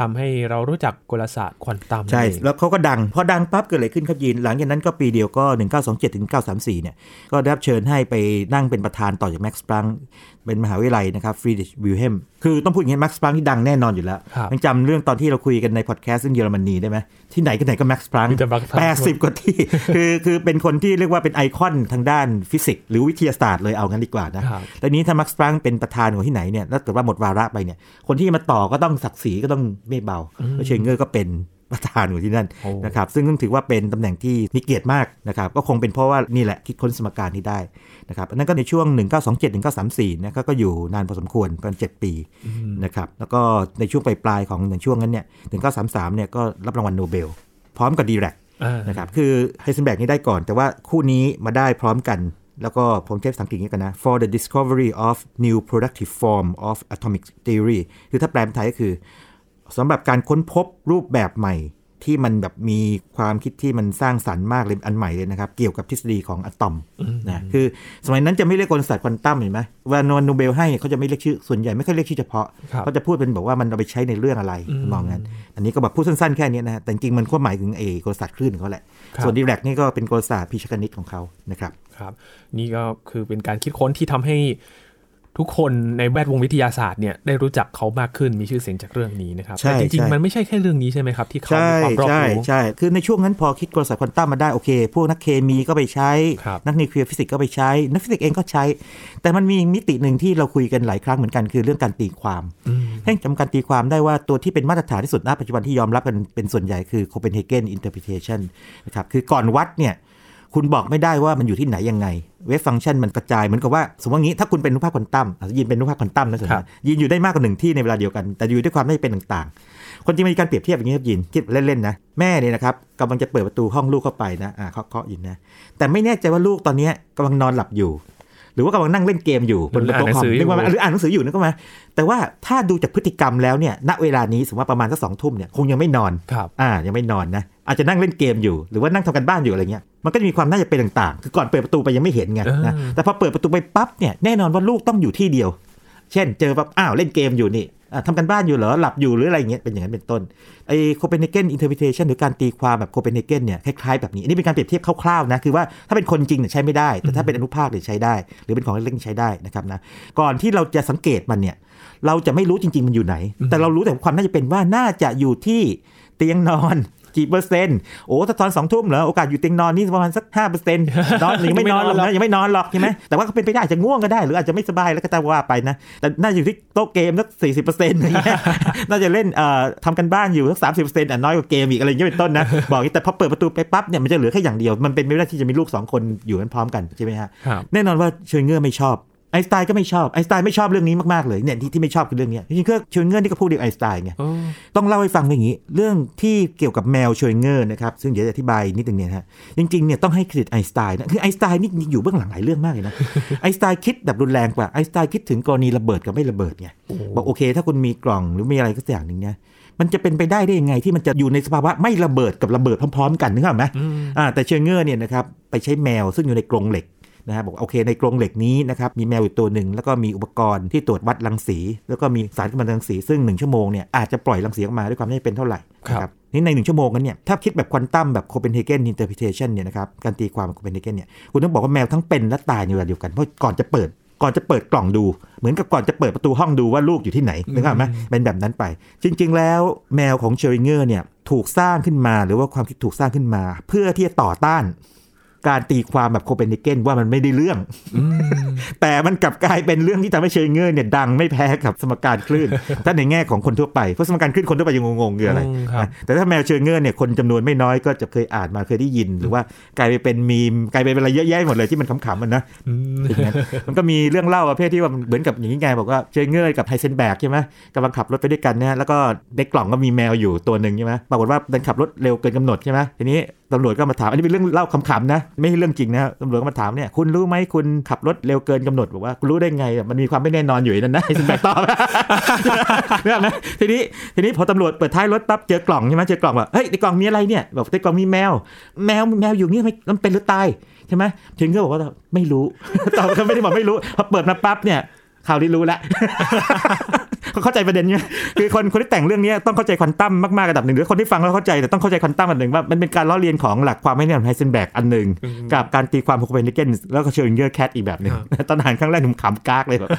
ทำให้เรารู้จักกลศาสตร์ควอนตัมใช่นั่นเองแล้วเขาก็ดัง พอดังปั๊บเกิดอะไรขึ้นครับยีน หลังจากนั้นก็ปีเดียวก็ 1927ถึง1934 เนี่ย ก็ได้รับเชิญให้ไปนั่งเป็นประธานต่อจากแม็กซ์พลังค์เป็นมหาวิทยาลัยนะครับฟรีดริชวิลเฮล์มคือต้องพูดอย่างนี้แม็กซ์พลังค์ที่ดังแน่นอนอยู่แล้วครับยังจำเรื่องตอนที่เราคุยกันในพอดแคสต์เรื่องเยอรมนีได้ไหมที่ไหนก็ไหนก็แม็กซ์พลังค์มีแต่ Max Planck แปดสิบกว่าที่ คือคือเป็นคนที่เรียกว่าเป็นไอคอนทางด้านฟิสิกส์หรือวิทยาศาสตร์เลยเอางั้นดีกว่านะครับแล้วนี้ถ้าแม็กซ์พลังค์เป็นประธานของที่ไหนเนี่ยแล้วเกิดว่าหมดวาระไปเนี่ยคนที่มาต่อก็ต้องศักดิ์ศรีก็ต้องไม่เบาแล้วชเรอดิงเงอร์ก็เป็นประธานอยู่ที่นั่นโอ้นะครับซึ่งต้องถือว่าเป็นตำแหน่งที่มีเกียรติมากนะครับก็คงเป็นเพราะว่านี่แหละคิดค้นสมการนี้ได้นะครับอันนั้นก็ในช่วง 1927 1934นะก็ก็อยู่นานพอสมควรประมาณ7ปีนะครับแล้วก็ในช่วงปลายๆของในช่วงนั้นเนี่ย1933เนี่ยก็รับรางวัลโนเบล พร้อมกับดีแรกอ่านะครับคือไฮเซนแบกนี่ได้ก่อน แต่ว่าคู่นี้มาได้พร้อมกันแล้วก็ผมเทปสังเกตอย่างนี้กันนะ for the discovery of new productive form of atomic theory คือถ้าแปลเป็นไทยก็คือ สำหรับการค้นพบรูปแบบใหม่ ที่มันแบบมีความคิดที่มันสร้างสรรค์มากเลยอันใหม่เลยนะครับ เกี่ยวกับทฤษฎีของอะตอมนะคือสมัยนั้นจะไม่เรียกกลศาสตร์ควอนตัมเห็นไหมเวลาโนเบลให้เขาจะไม่เรียกชื่อส่วนใหญ่ไม่ค่อยเรียกชื่อเฉพาะครับเขาจะพูดเป็นบอกว่ามันเอาไปใช้ในเรื่องอะไรมองงั้น อันนี้ก็แบบพูดสั้นๆแค่นี้นะฮะแต่จริงๆมันก็หมายถึงเอกลศาสตร์คลื่นของเขาแหละครับส่วนดิแรกนี่ก็เป็นกลศาสตร์พิชคณิตของเขานะครับครับ นี่ก็คือเป็นการคิดค้นที่ทำให้ ทุกคนในแวดวงวิทยาศาสตร์เนี่ยได้รู้จักเขามากขึ้นมีชื่อเสียงจากเรื่องนี้นะครับใช่แต่จริงใช่ๆมันไม่ใช่แค่เรื่องนี้ใช่ไหมครับ ที่เขาใช่มีความรอบใช่รู้ใช่คือในช่วงนั้นพอคิดกลศาสตร์ควอนตัมมาได้โอเค พวกนักเคมีก็ไปใช้ครับนักนิวเคลียร์ฟิสิกส์ก็ไปใช้ นักฟิสิกส์เองก็ใช้ แต่มันมีมิติหนึ่งที่เราคุยกันหลายครั้งเหมือนกันคือเรื่องการตีความอืมให้จำการตีความได้ว่าตัวที่เป็นมาตรฐานที่สุดณปัจจุบันที่ยอมรับกันเป็นส่วนใหญ่คือ Copenhagen interpretation นะครับคือก่อนวัดเนี่ยคุณบอกไม่ได้ว่ามันอยู่ที่ไหนยังไง wave function มันกระจายเหมือนกับว่า สมมติว่างี้ถ้าคุณเป็นอนุภาคควอนตัมอะยีนเป็นอนุภาคควอนตัมนะสมมติครับยีนอยู่ได้มากกว่าหนึ่งที่ในเวลาเดียวกัน แต่อยู่ด้วยความน่าจะเป็นต่างๆ คนจริงมีการเปรียบเทียบอย่างนี้ครับยินคิดเล่นๆนะแม่เนี่ยนะครับกำลังจะเปิดประตูห้องลูกเข้าไปนะอ่าเคาะเคาะยินนะแต่ไม่แน่ใจว่าลูกตอนเนี้ยกำลังนอนหลับอยู่ หรือว่ากำลังนั่งเล่นเกมอยู่บนหรือโต๊ะคอมอ่านหนังสืออยู่นึกว่าหรืออ่านหนังสืออยู่นึกว่าไหมแต่ว่าถ้าดูจากพฤติกรรมแล้วเนี่ยณเวลานี้สมมติว่าประมาณสักสองทุ่มเนี่ยคงยังไม่นอนครับอ่ายังไม่นอนนะอาจจะนั่งเล่นเกมอยู่หรือว่านั่งทำกันบ้านอยู่อะไรเงี้ยมันก็จะมีความน่าจะเป็นต่างๆ คือก่อนเปิดประตูไปยังไม่เห็นไงนะเออแต่พอเปิดประตูไปปั๊บเนี่ยแน่นอนว่าลูกต้องอยู่ที่เดียว เช่น เจอปั๊บอ้าวเล่นเกมอยู่นี่อะ ทำกันบ้านอยู่เหรอ หลับอยู่หรืออะไรเงี้ยเป็นอย่างนั้นเป็นต้นไอ้ Copenhagen interpretation หรือการตีความแบบ Copenhagen เนี่ยคล้ายๆแบบนี้อันนี้เป็นการเปรียบเทียบคร่าวๆนะคือว่าถ้าเป็นคนจริงเนี่ยใช้ไม่ได้ แต่ถ้าเป็นอนุภาคเนี่ยใช้ได้ หรือเป็นของเล็กๆใช้ได้นะครับนะก่อนที่เราจะสังเกตมันเนี่ยเราจะไม่รู้จริง ๆ มันอยู่ไหน แต่เรารู้แต่ความน่าจะเป็นว่าน่าจะอยู่ที่เตียงนอน กี่เปอร์เซ็นต์โอ้ถ้าตอนสองทุ่มเหรอโอกาสอยู่เตียงนอนนี่ประมาณสักห้าเปอร์เซ็นต์นอนยังไม่นอนหรอกนะยังไม่นอนหรอกใช่ไหมแต่ว่าก็เป็นไปได้อาจจะง่วงก็ได้ หรืออาจจะไม่สบายแล้วก็ตามว่าไปนะ แต่น่าจะอยู่ที่โต๊ะเกมสักสี่สิบเปอร์เซ็นต์อะไรเงี้ยน่าจะเล่นเอ่อทำกันบ้านอยู่สักสามสิบเปอร์เซ็นต์อะน้อยกว่าเกมอีกอะไรเงี้ยเป็นต้นนะบอกอย่างนี้แต่พอเปิดประตูไปปั๊บเนี่ยมันจะเหลือแค่อย่างเดียวมันเป็นไม่ได้ที่จะมีลูกสองคนอยู่กันพร้อมกันใช่ไหมฮะครับแน่นอนว่าเชยเงอร์ไม่ชอบ ไอน์สไตน์ก็ไม่ชอบไอน์สไตน์ไม่ชอบเรื่องนี้มากๆเลยเนี่ยที่ที่ไม่ชอบคือเรื่องเนี้ยจริงๆก็เชยเงอร์นี่ก็พูดเรื่องไอน์สไตน์ไงโอ้ต้องเล่าให้ฟังว่าอย่างนี้ เรื่องที่เกี่ยวกับแมวชเรอดิงเงอร์นะครับซึ่งเดี๋ยวจะอธิบายนิดนึงเนี่ยนะฮะจริงๆเนี่ยต้องให้เครดิตไอน์สไตน์นะคือไอน์สไตน์นี่อยู่เบื้องหลังหลายเรื่องมากเลยนะไอน์สไตน์คิดแบบรุนแรงกว่าไอน์สไตน์คิดถึงกรณีระเบิดกับไม่ระเบิดไงบอกโอเค ถ้าคุณมีกล่องหรือมีอะไรก็อย่างหนึ่งเนี่ยมันจะเป็นไปได้ได้ยังไงที่มันจะอยู่ในสภาวะไม่ระเบิดกับระเบิดพร้อม ๆ กันนึกออกไหมอ่าแต่ชเรอดิงเงอร์เนี่ยนะครับไปใช้แมวซึ่งอยู่ในกรงเหล็ก นะฮะบอกโอเคในกรงเหล็กนี้นะครับมีแมวอยู่ตัวหนึ่งแล้วก็มีอุปกรณ์ที่ตรวจวัดรังสี แล้วก็มีสารกัมมันตรังสีซึ่ง 1 ชั่วโมงเนี่ยอาจจะปล่อยรังสีออกมาด้วยความน่าจะเป็นเท่าไหร่ครับนะนี่ใน1ชั่วโมงนั้นเนี่ยถ้าคิดแบบควอนตัมแบบ Copenhagen interpretation เนี่ยนะครับการตีความของโคเปนเฮเกนเนี่ยคุณต้องบอกว่าแมวทั้งเป็นและตายในเวลาเดียวกันเพราะก่อนจะเปิดก่อนจะเปิดกล่องดู เหมือนกับก่อนจะเปิดประตูห้องดูว่าลูกอยู่ที่ไหนนึกออกไหมเป็นแบบนั้นไป จริง ๆ แล้วแมวของชเรอดิงเงอร์เนี่ยถูกสร้างขึ้นมาหรือว่าความคิดถูกสร้างขึ้นมา เพื่อที่จะต่อต้าน การตีความแบบโคเปนเฮเกนว่ามันไม่ได้เรื่อง แต่มันกลับกลายเป็นเรื่องที่ทำให้ชเรอดิงเงอร์เนี่ยดังไม่แพ้กับสมการคลื่น ถ้าในแง่ของคนทั่วไป เพราะสมการคลื่นคนทั่วไปยังงงๆคืออะไรอืมครับนะแต่ถ้าแมวชเรอดิงเงอร์เนี่ยคนจำนวนไม่น้อยก็จะเคยอ่านมาเคยได้ยิน หรือว่ากลายไปเป็นมีมกลายไปเป็นอะไรเยอะแยะหมดเลยที่มันขำๆมันนะอืมอย่างนั้นมันก็มีเรื่องเล่าประเภทที่ว่ามันเหมือนกับอย่างนี้ไงบอกว่าชเรอดิงเงอร์กับไฮเซนแบกใช่ไหมกำลังขับรถไปด้วยกันเนี่ยแล้วก็ในกล่องก็มีแมวอยู่ตัวหนึ่งใช่ไหมปรากฏว่าเดินขับรถเร็วเกินกำหนดใช่ไหมทีนี้ตำรวจก็มาถามอันนี้เป็นเรื่องเล่าขำๆนะไม่ใช่เรื่องจริงนะตำรวจก็มาถามเนี่ยคุณรู้ไหมคุณขับรถเร็วเกินกำหนดบอกว่าคุณรู้ได้ไงมันมีความไม่แน่นอนอยู่นั้นนะไฮเซนแบกตอบเนี่ยนะทีนี้ทีนี้พอตำรวจเปิดท้ายรถปั๊บเจอกล่องใช่ไหมเจอกล่องแบบเฮ้ยในกล่องมีอะไรเนี่ยบอกในกล่องมีแมว แมวแมวอยู่นี่ไม่มันเป็นหรือตายใช่ไหมถึงก็บอกว่าไม่รู้ตอบก็ไม่ได้บอกไม่รู้พอเปิดมาปั๊บเนี่ยข่าวนี้รู้แล้ว เขาเข้าใจประเด็นเนี่ยคือคนคนที่แต่งเรื่องนี้ต้องเข้าใจควอนตัมมากๆระดับหนึ่งหรือคนที่ฟังแล้วเข้าใจแต่ต้องเข้าใจควอนตัมอันหนึ่งว่ามันเป็นการล้อเลียนของหลักความไม่แน่นอนไฮเซนแบกอันหนึ่งกับการตีความของโคเปนเฮเกนแล้วก็ Schrödinger cat อีกแบบหนึ่งตอนอ่านครั้งแรกผมขำก๊ากเลยแบบ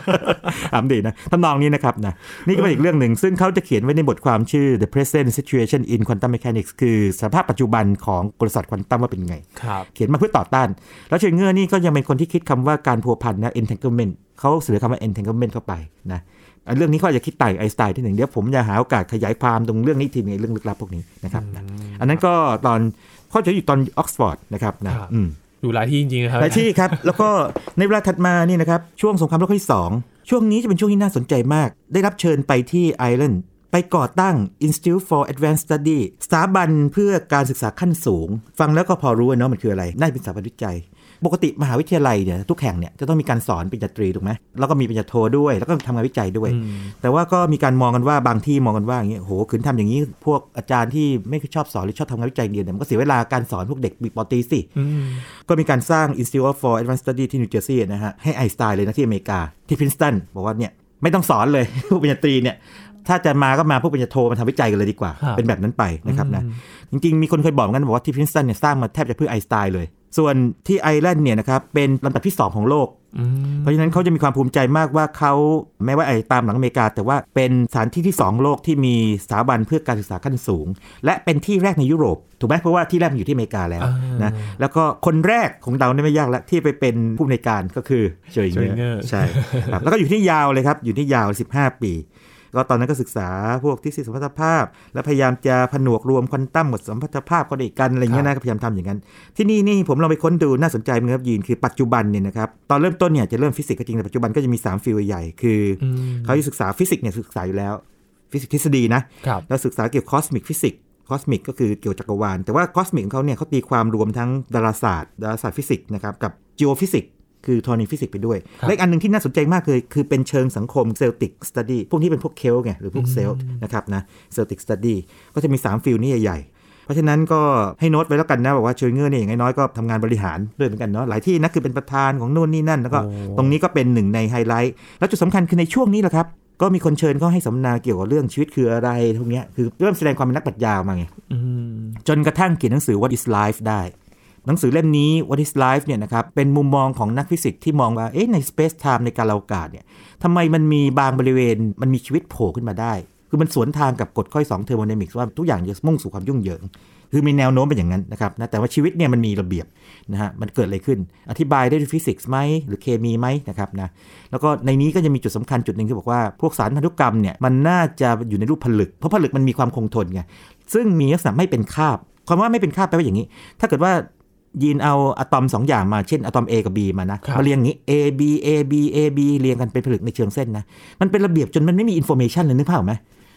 ขำดีนะทำนองนี้นะครับนะนี่ก็เป็นอีกเรื่องหนึ่งซึ่งเขาจะเขียนไว้ในบทความชื่อ the present situation in quantum mechanics คือสภาพปัจจุบันของกลศาสตร์ควอนตัมว่าเป็นไงครับเขียนมาเพื่อต่อต้าน แล้วชเรอดิงเงอร์นี่ก็ยังเป็นคนที่คิดคำว่าการพัวพันนะ entanglement เขาเสนอคำว่า entanglement เข้าไปนะอะ เรื่องนี้เขาอาจจะคิดต่างไอน์สไตน์ที่หนึ่งเดี๋ยวผมจะหาโอกาสขยายความตรงเรื่องนี้ทีหนึงเรื่องลึกลับพวกนี้นะครับนะอันนั้นก็ตอนเขาจะอยู่ตอนออกซฟอร์ดนะครับนะครับอืมอยู่หลายที่จริงๆนะครับหลายที่ครับ แล้วก็ในเวลาถัดมานี่นะครับช่วงสงครามโลกครั้งที่สองช่วงนี้จะเป็นช่วงที่น่าสนใจมาก ได้รับเชิญไปที่ไอร์แลนด์ไปก่อตั้ง Institute for Advanced Study สถาบันเพื่อการศึกษาขั้นสูง ฟังแล้วก็พอรู้อะเนาะมันคืออะไร น่าจะเป็นสถาบันวิจัย ปกติมหาวิทยาลัยเนี่ยทุกแห่งเนี่ยจะต้องมีการสอนปริญญาตรีถูกไหมแล้วก็มีปริญญาโทด้วย แล้วก็ทำงานวิจัยด้วย แต่ว่าก็มีการมองกันว่าบางที่มองกันว่าอย่างเงี้ยโหขืนทำอย่างนี้พวกอาจารย์ที่ไม่ชอบสอนหรือชอบทำงานวิจัยเดียวเนี่ยมันก็เสียเวลาการสอนพวกเด็กปีปอตรีสิอืมก็มีการสร้าง Institute for Advanced Study ที่นิวเจอร์ซีย์นะฮะให้ไอน์สไตน์เลยนะที่อเมริกาที่พรินซ์ตันบอกว่าเนี่ยไม่ต้องสอนเลยผู้ปริญญาตรีเนี่ยถ้าจะมาก็มาผู้ปริญญาโทมาทำวิจัยกันเลยดีกว่าครับเป็นแบบนั้นไปนะครับนะจริงๆ มีคนเคยบอกกันบอกว่าที่พรินซ์ตันเนี่ยสร้างมาแทบจะเพื่อไอน์สไตน์เลย ส่วนที่ไอร์แลนด์เนี่ยนะครับเป็นลำดับที่ 2 ของโลกอืมเพราะฉะนั้นเขาจะมีความภูมิใจมากว่าเขาแม้ว่าไอ้ตามหลังอเมริกา แต่ว่าเป็นสถานที่ที่ 2 โลกที่มีสถาบันเพื่อการศึกษาขั้นสูง และเป็นที่แรกในยุโรป ถูกไหมเพราะว่าที่แรกมันอยู่ที่อเมริกาแล้วอ่านนะแล้วก็คนแรกของเราเนี่ยไม่ยากแล้วที่ไปเป็นผู้อำนวยการก็คือเจอ Schrödinger ใช่ครับแล้วก็อยู่ที่ยาวเลยครับอยู่ที่ยาว 15 ปี ก็ตอนนั้นก็ศึกษาพวกทฤษฎีสัมพัทธภาพ และพยายามจะผนวกรวมควอนตัมกับสัมพัทธภาพเข้าด้วยกันอะไรเงี้ยนะก็พยายามทำอย่างนั้น ที่นี่นี่ผมลองไปค้นดูน่าสนใจเหมือนกันครับยีนคือปัจจุบันเนี่ยนะครับตอนเริ่มต้นเนี่ยจะเริ่มฟิสิกส์ก็จริงแต่ปัจจุบันก็จะมี 3 field ใหญ่ๆคืออมเขาจะศึกษาฟิสิกส์เนี่ยศึกษาอยู่แล้วฟิสิกส์ทฤษฎีนะครับแล้วศึกษาเกี่ยวกับ cosmic physics cosmic ก็คือเกี่ยวกับจักรวาล แต่ว่า cosmic ของเขาเนี่ยเขาตีความรวมทั้งดาราศาสตร์ดาราศาสตร์ฟิสิกส์นะครับกับ geophysics คือธรณีฟิสิกส์ไปด้วยครับและอีกอันหนึ่งที่น่าสนใจมากเลยคือเป็นเชิงสังคม Celtic studies พวกนี้เป็นพวกเคลต์ไงหรือพวกเซลต์นะครับนะ Celtic studies ก็จะมี 3 field นี้ใหญ่ๆเพราะฉะนั้นก็ให้โน้ตไว้แล้วกันนะบอกว่าชเรอดิงเงอร์เนี่ยอย่างน้อยๆก็ทำงานบริหารด้วยเหมือนกันเนาะหลายที่นะคือเป็นประธานของนู่นนี่นั่น แล้วก็โอ้ตรงนี้ก็เป็นหนึ่งในไฮไลท์ แล้วจุดสำคัญคือในช่วงนี้แหละครับ ก็มีคนเชิญเขาให้สัมมนาเกี่ยวกับเรื่องชีวิตคืออะไรพวกเนี้ยคือเริ่มแสดงความเป็นนักปรัชญาออกมาไงอืมจนกระทั่งเขียนหนังสือ What is Life ได้ หนังสือเล่มนี้ What is Life เนี่ยนะครับเป็นมุมมองของนักฟิสิกส์ที่มองว่าเอ๊ะใน Space Time ในการอวกาศเนี่ยทำไมมันมีบางบริเวณมันมีชีวิตโผล่ขึ้นมาได้ คือมันสวนทางกับกฎข้อ2 Thermodynamics ว่าทุกอย่างจะมุ่งสู่ความยุ่งเหยิงคือมีแนวโน้มเป็นอย่างนั้นนะครับนะแต่ว่าชีวิตเนี่ยมันมีระเบียบนะฮะมันเกิดอะไรขึ้น อธิบายได้ด้วยฟิสิกส์ไหมหรือเคมีไหมนะครับนะแล้วก็ในนี้ก็จะมีจุดสำคัญจุดหนึ่งที่บอกว่าพวกสารพันธุกรรมเนี่ยมันน่าจะอยู่ในรูปผลึก เพราะผลึกมันมีความคงทนไงซึ่งมีลักษณะไม่เป็นคาบความว่าไม่เป็นคาบแปลว่าอย่างนี้ ถ้าเกิดว่า ยีนเอาอะตอมสองอย่างมาเช่นอะตอม A กับ B มานะครับมาเรียงอย่างนี้ A B A B A B เรียงกันเป็นผลึกในเชิงเส้นนะ มันเป็นระเบียบจนมันไม่มี information เลยนึกภาพออกไหม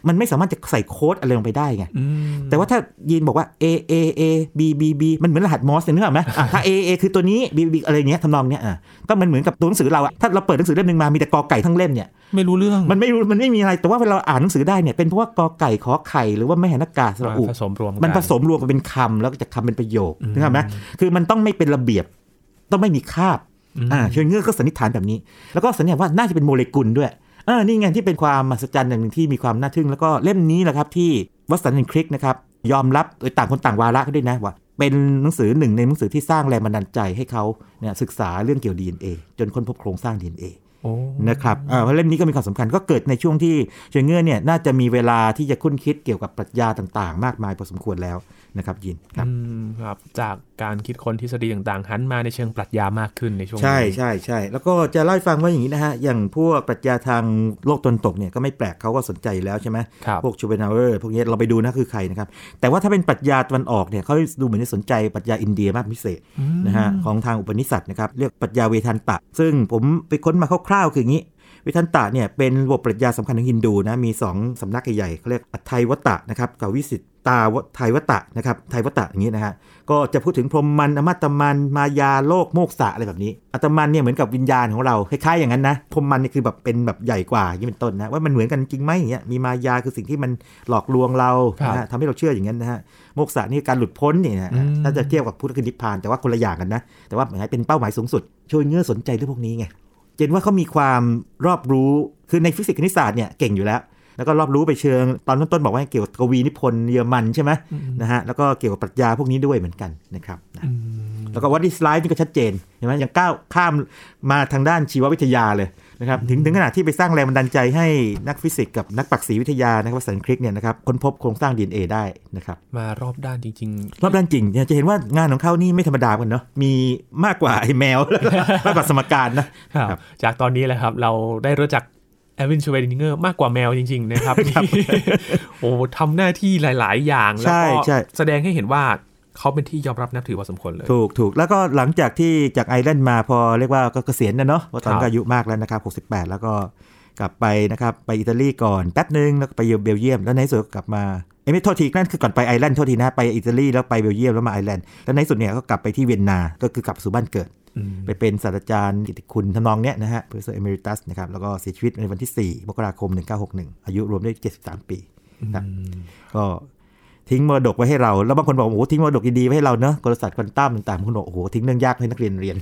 มันไม่สามารถจะใส่โค้ดอะไรลงไปได้ไงอืมแต่ว่าถ้ายีนบอกว่า A A A B B B มันเหมือนรหัสมอสเนี่ยนึกออกไหมอะถ้า A A คือตัวนี้ B B อะไรเงี้ยทำนองเนี้ยอะก็มันเหมือนกับตัวหนังสือเราอะถ้าเราเปิดหนังสือเล่มหนึ่งมามีแต่กอไก่ทั้งเล่มเนี่ยไม่รู้เรื่องมันไม่รู้มันไม่มีอะไรแต่ว่าเวลาเราอ่านหนังสือได้เนี่ยเป็นเพราะว่ากอไก่ขอไข่หรือว่าไม้หันอากาศสระอุผสมรวมกันมันผสมรวมกันเป็นคำแล้วก็จะคำเป็นประโยคนึกออกไหมคือมันต้องไม่เป็นระเบียบ ต้องไม่มีคาบอ่าชเรอดิงเงอร์ก็สันนิษฐานแบบนี้ แล้วก็สันนิษฐานว่าน่าจะเป็นโมเลกุลด้วย เออนี่ไงที่เป็นความมหัศจรรย์อย่างหนึ่งที่มีความน่าทึ่งแล้วก็เล่มนี้แหละครับที่วัตสันคริกนะครับยอมรับโดยต่างคนต่างวาระก็ด้วยนะว่าเป็นหนังสือหนึ่งในหนังสือที่สร้างแรงบันดาลใจให้เขาเนี่ยศึกษาเรื่องเกี่ยว DNA จนค้นพบโครงสร้าง DNA นะครับเพราะเล่มนี้ก็มีความสำคัญก็เกิดในช่วงที่เชงเงอร์เนี่ยน่าจะมีเวลาที่จะคุ้นคิดเกี่ยวกับปรัชญาต่างๆ มากมายพอสมควรแล้ว นะครับยินครับครับจากการคิดค้นทฤษฎีต่างๆหันมาในเชิงปรัชญามากขึ้นในช่วงนี้ใช่ใช่ใช่แล้วก็จะเล่าให้ฟังว่าอย่างนี้นะฮะอย่างพวกปรัชญาทางโลกตะวันตกเนี่ยก็ไม่แปลกเขาก็สนใจแล้วใช่ไหมพวกโชเปนเฮาเออร์พวกนี้เราไปดูนะคือใครนะครับแต่ว่าถ้าเป็นปรัชญาตะวันออกเนี่ยเขาดูเหมือนจะสนใจปรัชญาอินเดียมากพิเศษนะฮะของทางอุปนิษัทนะครับเรียกปรัชญาเวทันตะ ซึ่งผมไปค้นมาคร่าวๆคืออย่างนี้เวทันตะเนี่ยเป็นระบบปรัชญาสำคัญของฮินดูนะมี 2สำนักใหญ่ๆเขาเรียกอัทไวตะนะครับกับวิสิต ตาไทยวัตะนะครับไทยวัตะอย่างนี้นะฮะก็จะพูดถึงพรหมมันอมตะมันมายาโลกโมกษะอะไรแบบนี้อาตมันเนี่ยเหมือนกับวิญญาณของเราคล้ายๆอย่างนั้นนะพรหมันนี่คือแบบเป็นแบบใหญ่กว่าอย่างนี้เป็นต้นนะว่ามันเหมือนกันจริงไหมอย่างเงี้ยมีมายาคือสิ่งที่มันหลอกลวงเราทำให้เราเชื่ออย่างนั้นนะฮะโมกษะนี่การหลุดพ้นเนี่ยถ้าจะเทียบกับพุทธคือนิพพานแต่ว่าคนละอย่างกันนะแต่ว่าหมายเป็นเป้าหมายสูงสุดชเรอดิงเงอร์สนใจเรื่องพวกนี้ไงเห็นว่าเขามีความรอบรู้คือในฟิสิกส์คณิตศาสตร์เนี่ยเก่งอยู่แล้ว แล้วก็รอบรู้ไปเชิง ตอนต้นๆบอกว่าเกี่ยวกับกวีนิพนธ์เยอรมันใช่ไหมนะฮะแล้วก็เกี่ยวกับปรัชญาพวกนี้ด้วยเหมือนกันนะครับแล้วก็ What Is Life นี่ก็ชัดเจนเห็นไหมยังก้าวข้ามมาทางด้านชีววิทยาเลยนะครับถึงถึงขนาดที่ไปสร้างแรงบันดาลใจให้นักฟิสิกส์กับนักปักษีวิทยานะครับวัตสันคริกเนี่ยนะครับค้นพบโครงสร้าง DNA ได้นะครับมารอบด้านจริง ๆ รอบด้านจริงจะเห็นว่างานของเขานี่ไม่ธรรมดากันเนาะมีมากกว่าไอ้แมวมากกว่าสมการนะจากตอนนี้แหละครับเราได้รู้จัก แอร์วินชเรอดิงเงอร์มากกว่าแมวจริง ๆ นะครับโอ้ทำหน้าที่หลาย ๆ อย่าง แล้วก็แสดงให้เห็นว่าเขาเป็นที่ยอมรับนับถือพอสมควรเลย ถูกถูกแล้วก็หลังจากที่จากไอร์แลนด์มาพอเรียกว่าก็เกษียณนะเนาะเพราะตอนก็อายุมากแล้วนะครับ 68 แล้วก็กลับไปนะครับ ไปอิตาลีก่อนแป๊บนึงแล้วไปเบลเยียม แล้วในสุดกลับมา เอ้ไม่โทษทีนั่นคือก่อนไปไอร์แลนด์โทษทีนะไปอิตาลีแล้วไปเบลเยียมแล้วมาไอร์แลนด์แล้วในสุดเนี่ยก็กลับไปที่เวียนนาก็คือกลับสู่บ้านเกิด ไปเป็นศาสตราจารย์กิตติคุณทำนองเนี้ยนะฮะ Professor Emeritus นะครับแล้วก็เสียชีวิตในวันที่ 4 มกราคม 1961 อายุรวมได้ 73 ปีนะก็ ทิ้งมรดกไว้ให้เรา แล้วบางคนบอกโอ้โหทิ้งมรดกดีๆไว้ให้เราเนอะกลศาสตร์ควอนตัมต่างๆบางคนบอกโอ้โหทิ้งเรื่องยากให้นักเรียนเรียน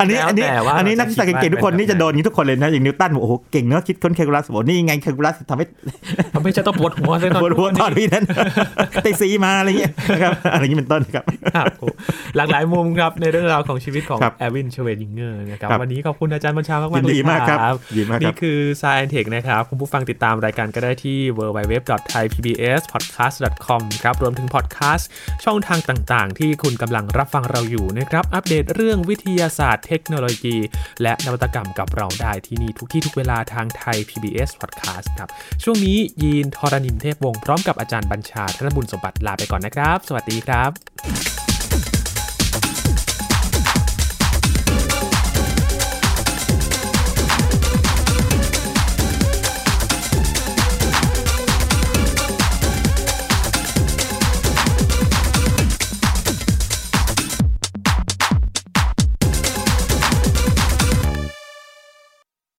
อันนี้อันนี้อันนี้นักศึกษาเก่งๆทุกคนนี่จะโดนนี้ทุกคนเลยนะอย่างนิวตันบอกโอ้โหเก่งเนอะคิดค้นแคลคูลัสบอกนี่ไงแคลคูลัสทำให้ทำให้จะต้องปวดหัวเลยปวดหัวตอนนี้นั้นไตซีมาอะไรเงี้ยนะครับอะไรอย่างนี้เป็นต้นครับหลากหลายมุมครับในเรื่องราวของชีวิตของแอร์วินชเรอดิงเงอร์นะครับวันนี้ขอบคุณอาจารย์บัญชามากๆเลยครับนี่คือ Science Tech นะครับคุณผู้ฟังติดตามรายการก็ได้ที่ www.thaipbspodcast podcast.com ครับรวมถึงพอดแคสต์ช่องทางต่างๆ ที่คุณกำลังรับฟังเราอยู่นะครับ อัปเดตเรื่องวิทยาศาสตร์เทคโนโลยี และนวัตกรรมกับเราได้ที่นี่ทุกที่ทุกเวลาทางไทย PBS Podcast ครับช่วงนี้ยีนทรณินเทพวงศ์พร้อมกับอาจารย์บัญชาธนบุญสมบัติลาไปก่อนนะครับ สวัสดีครับ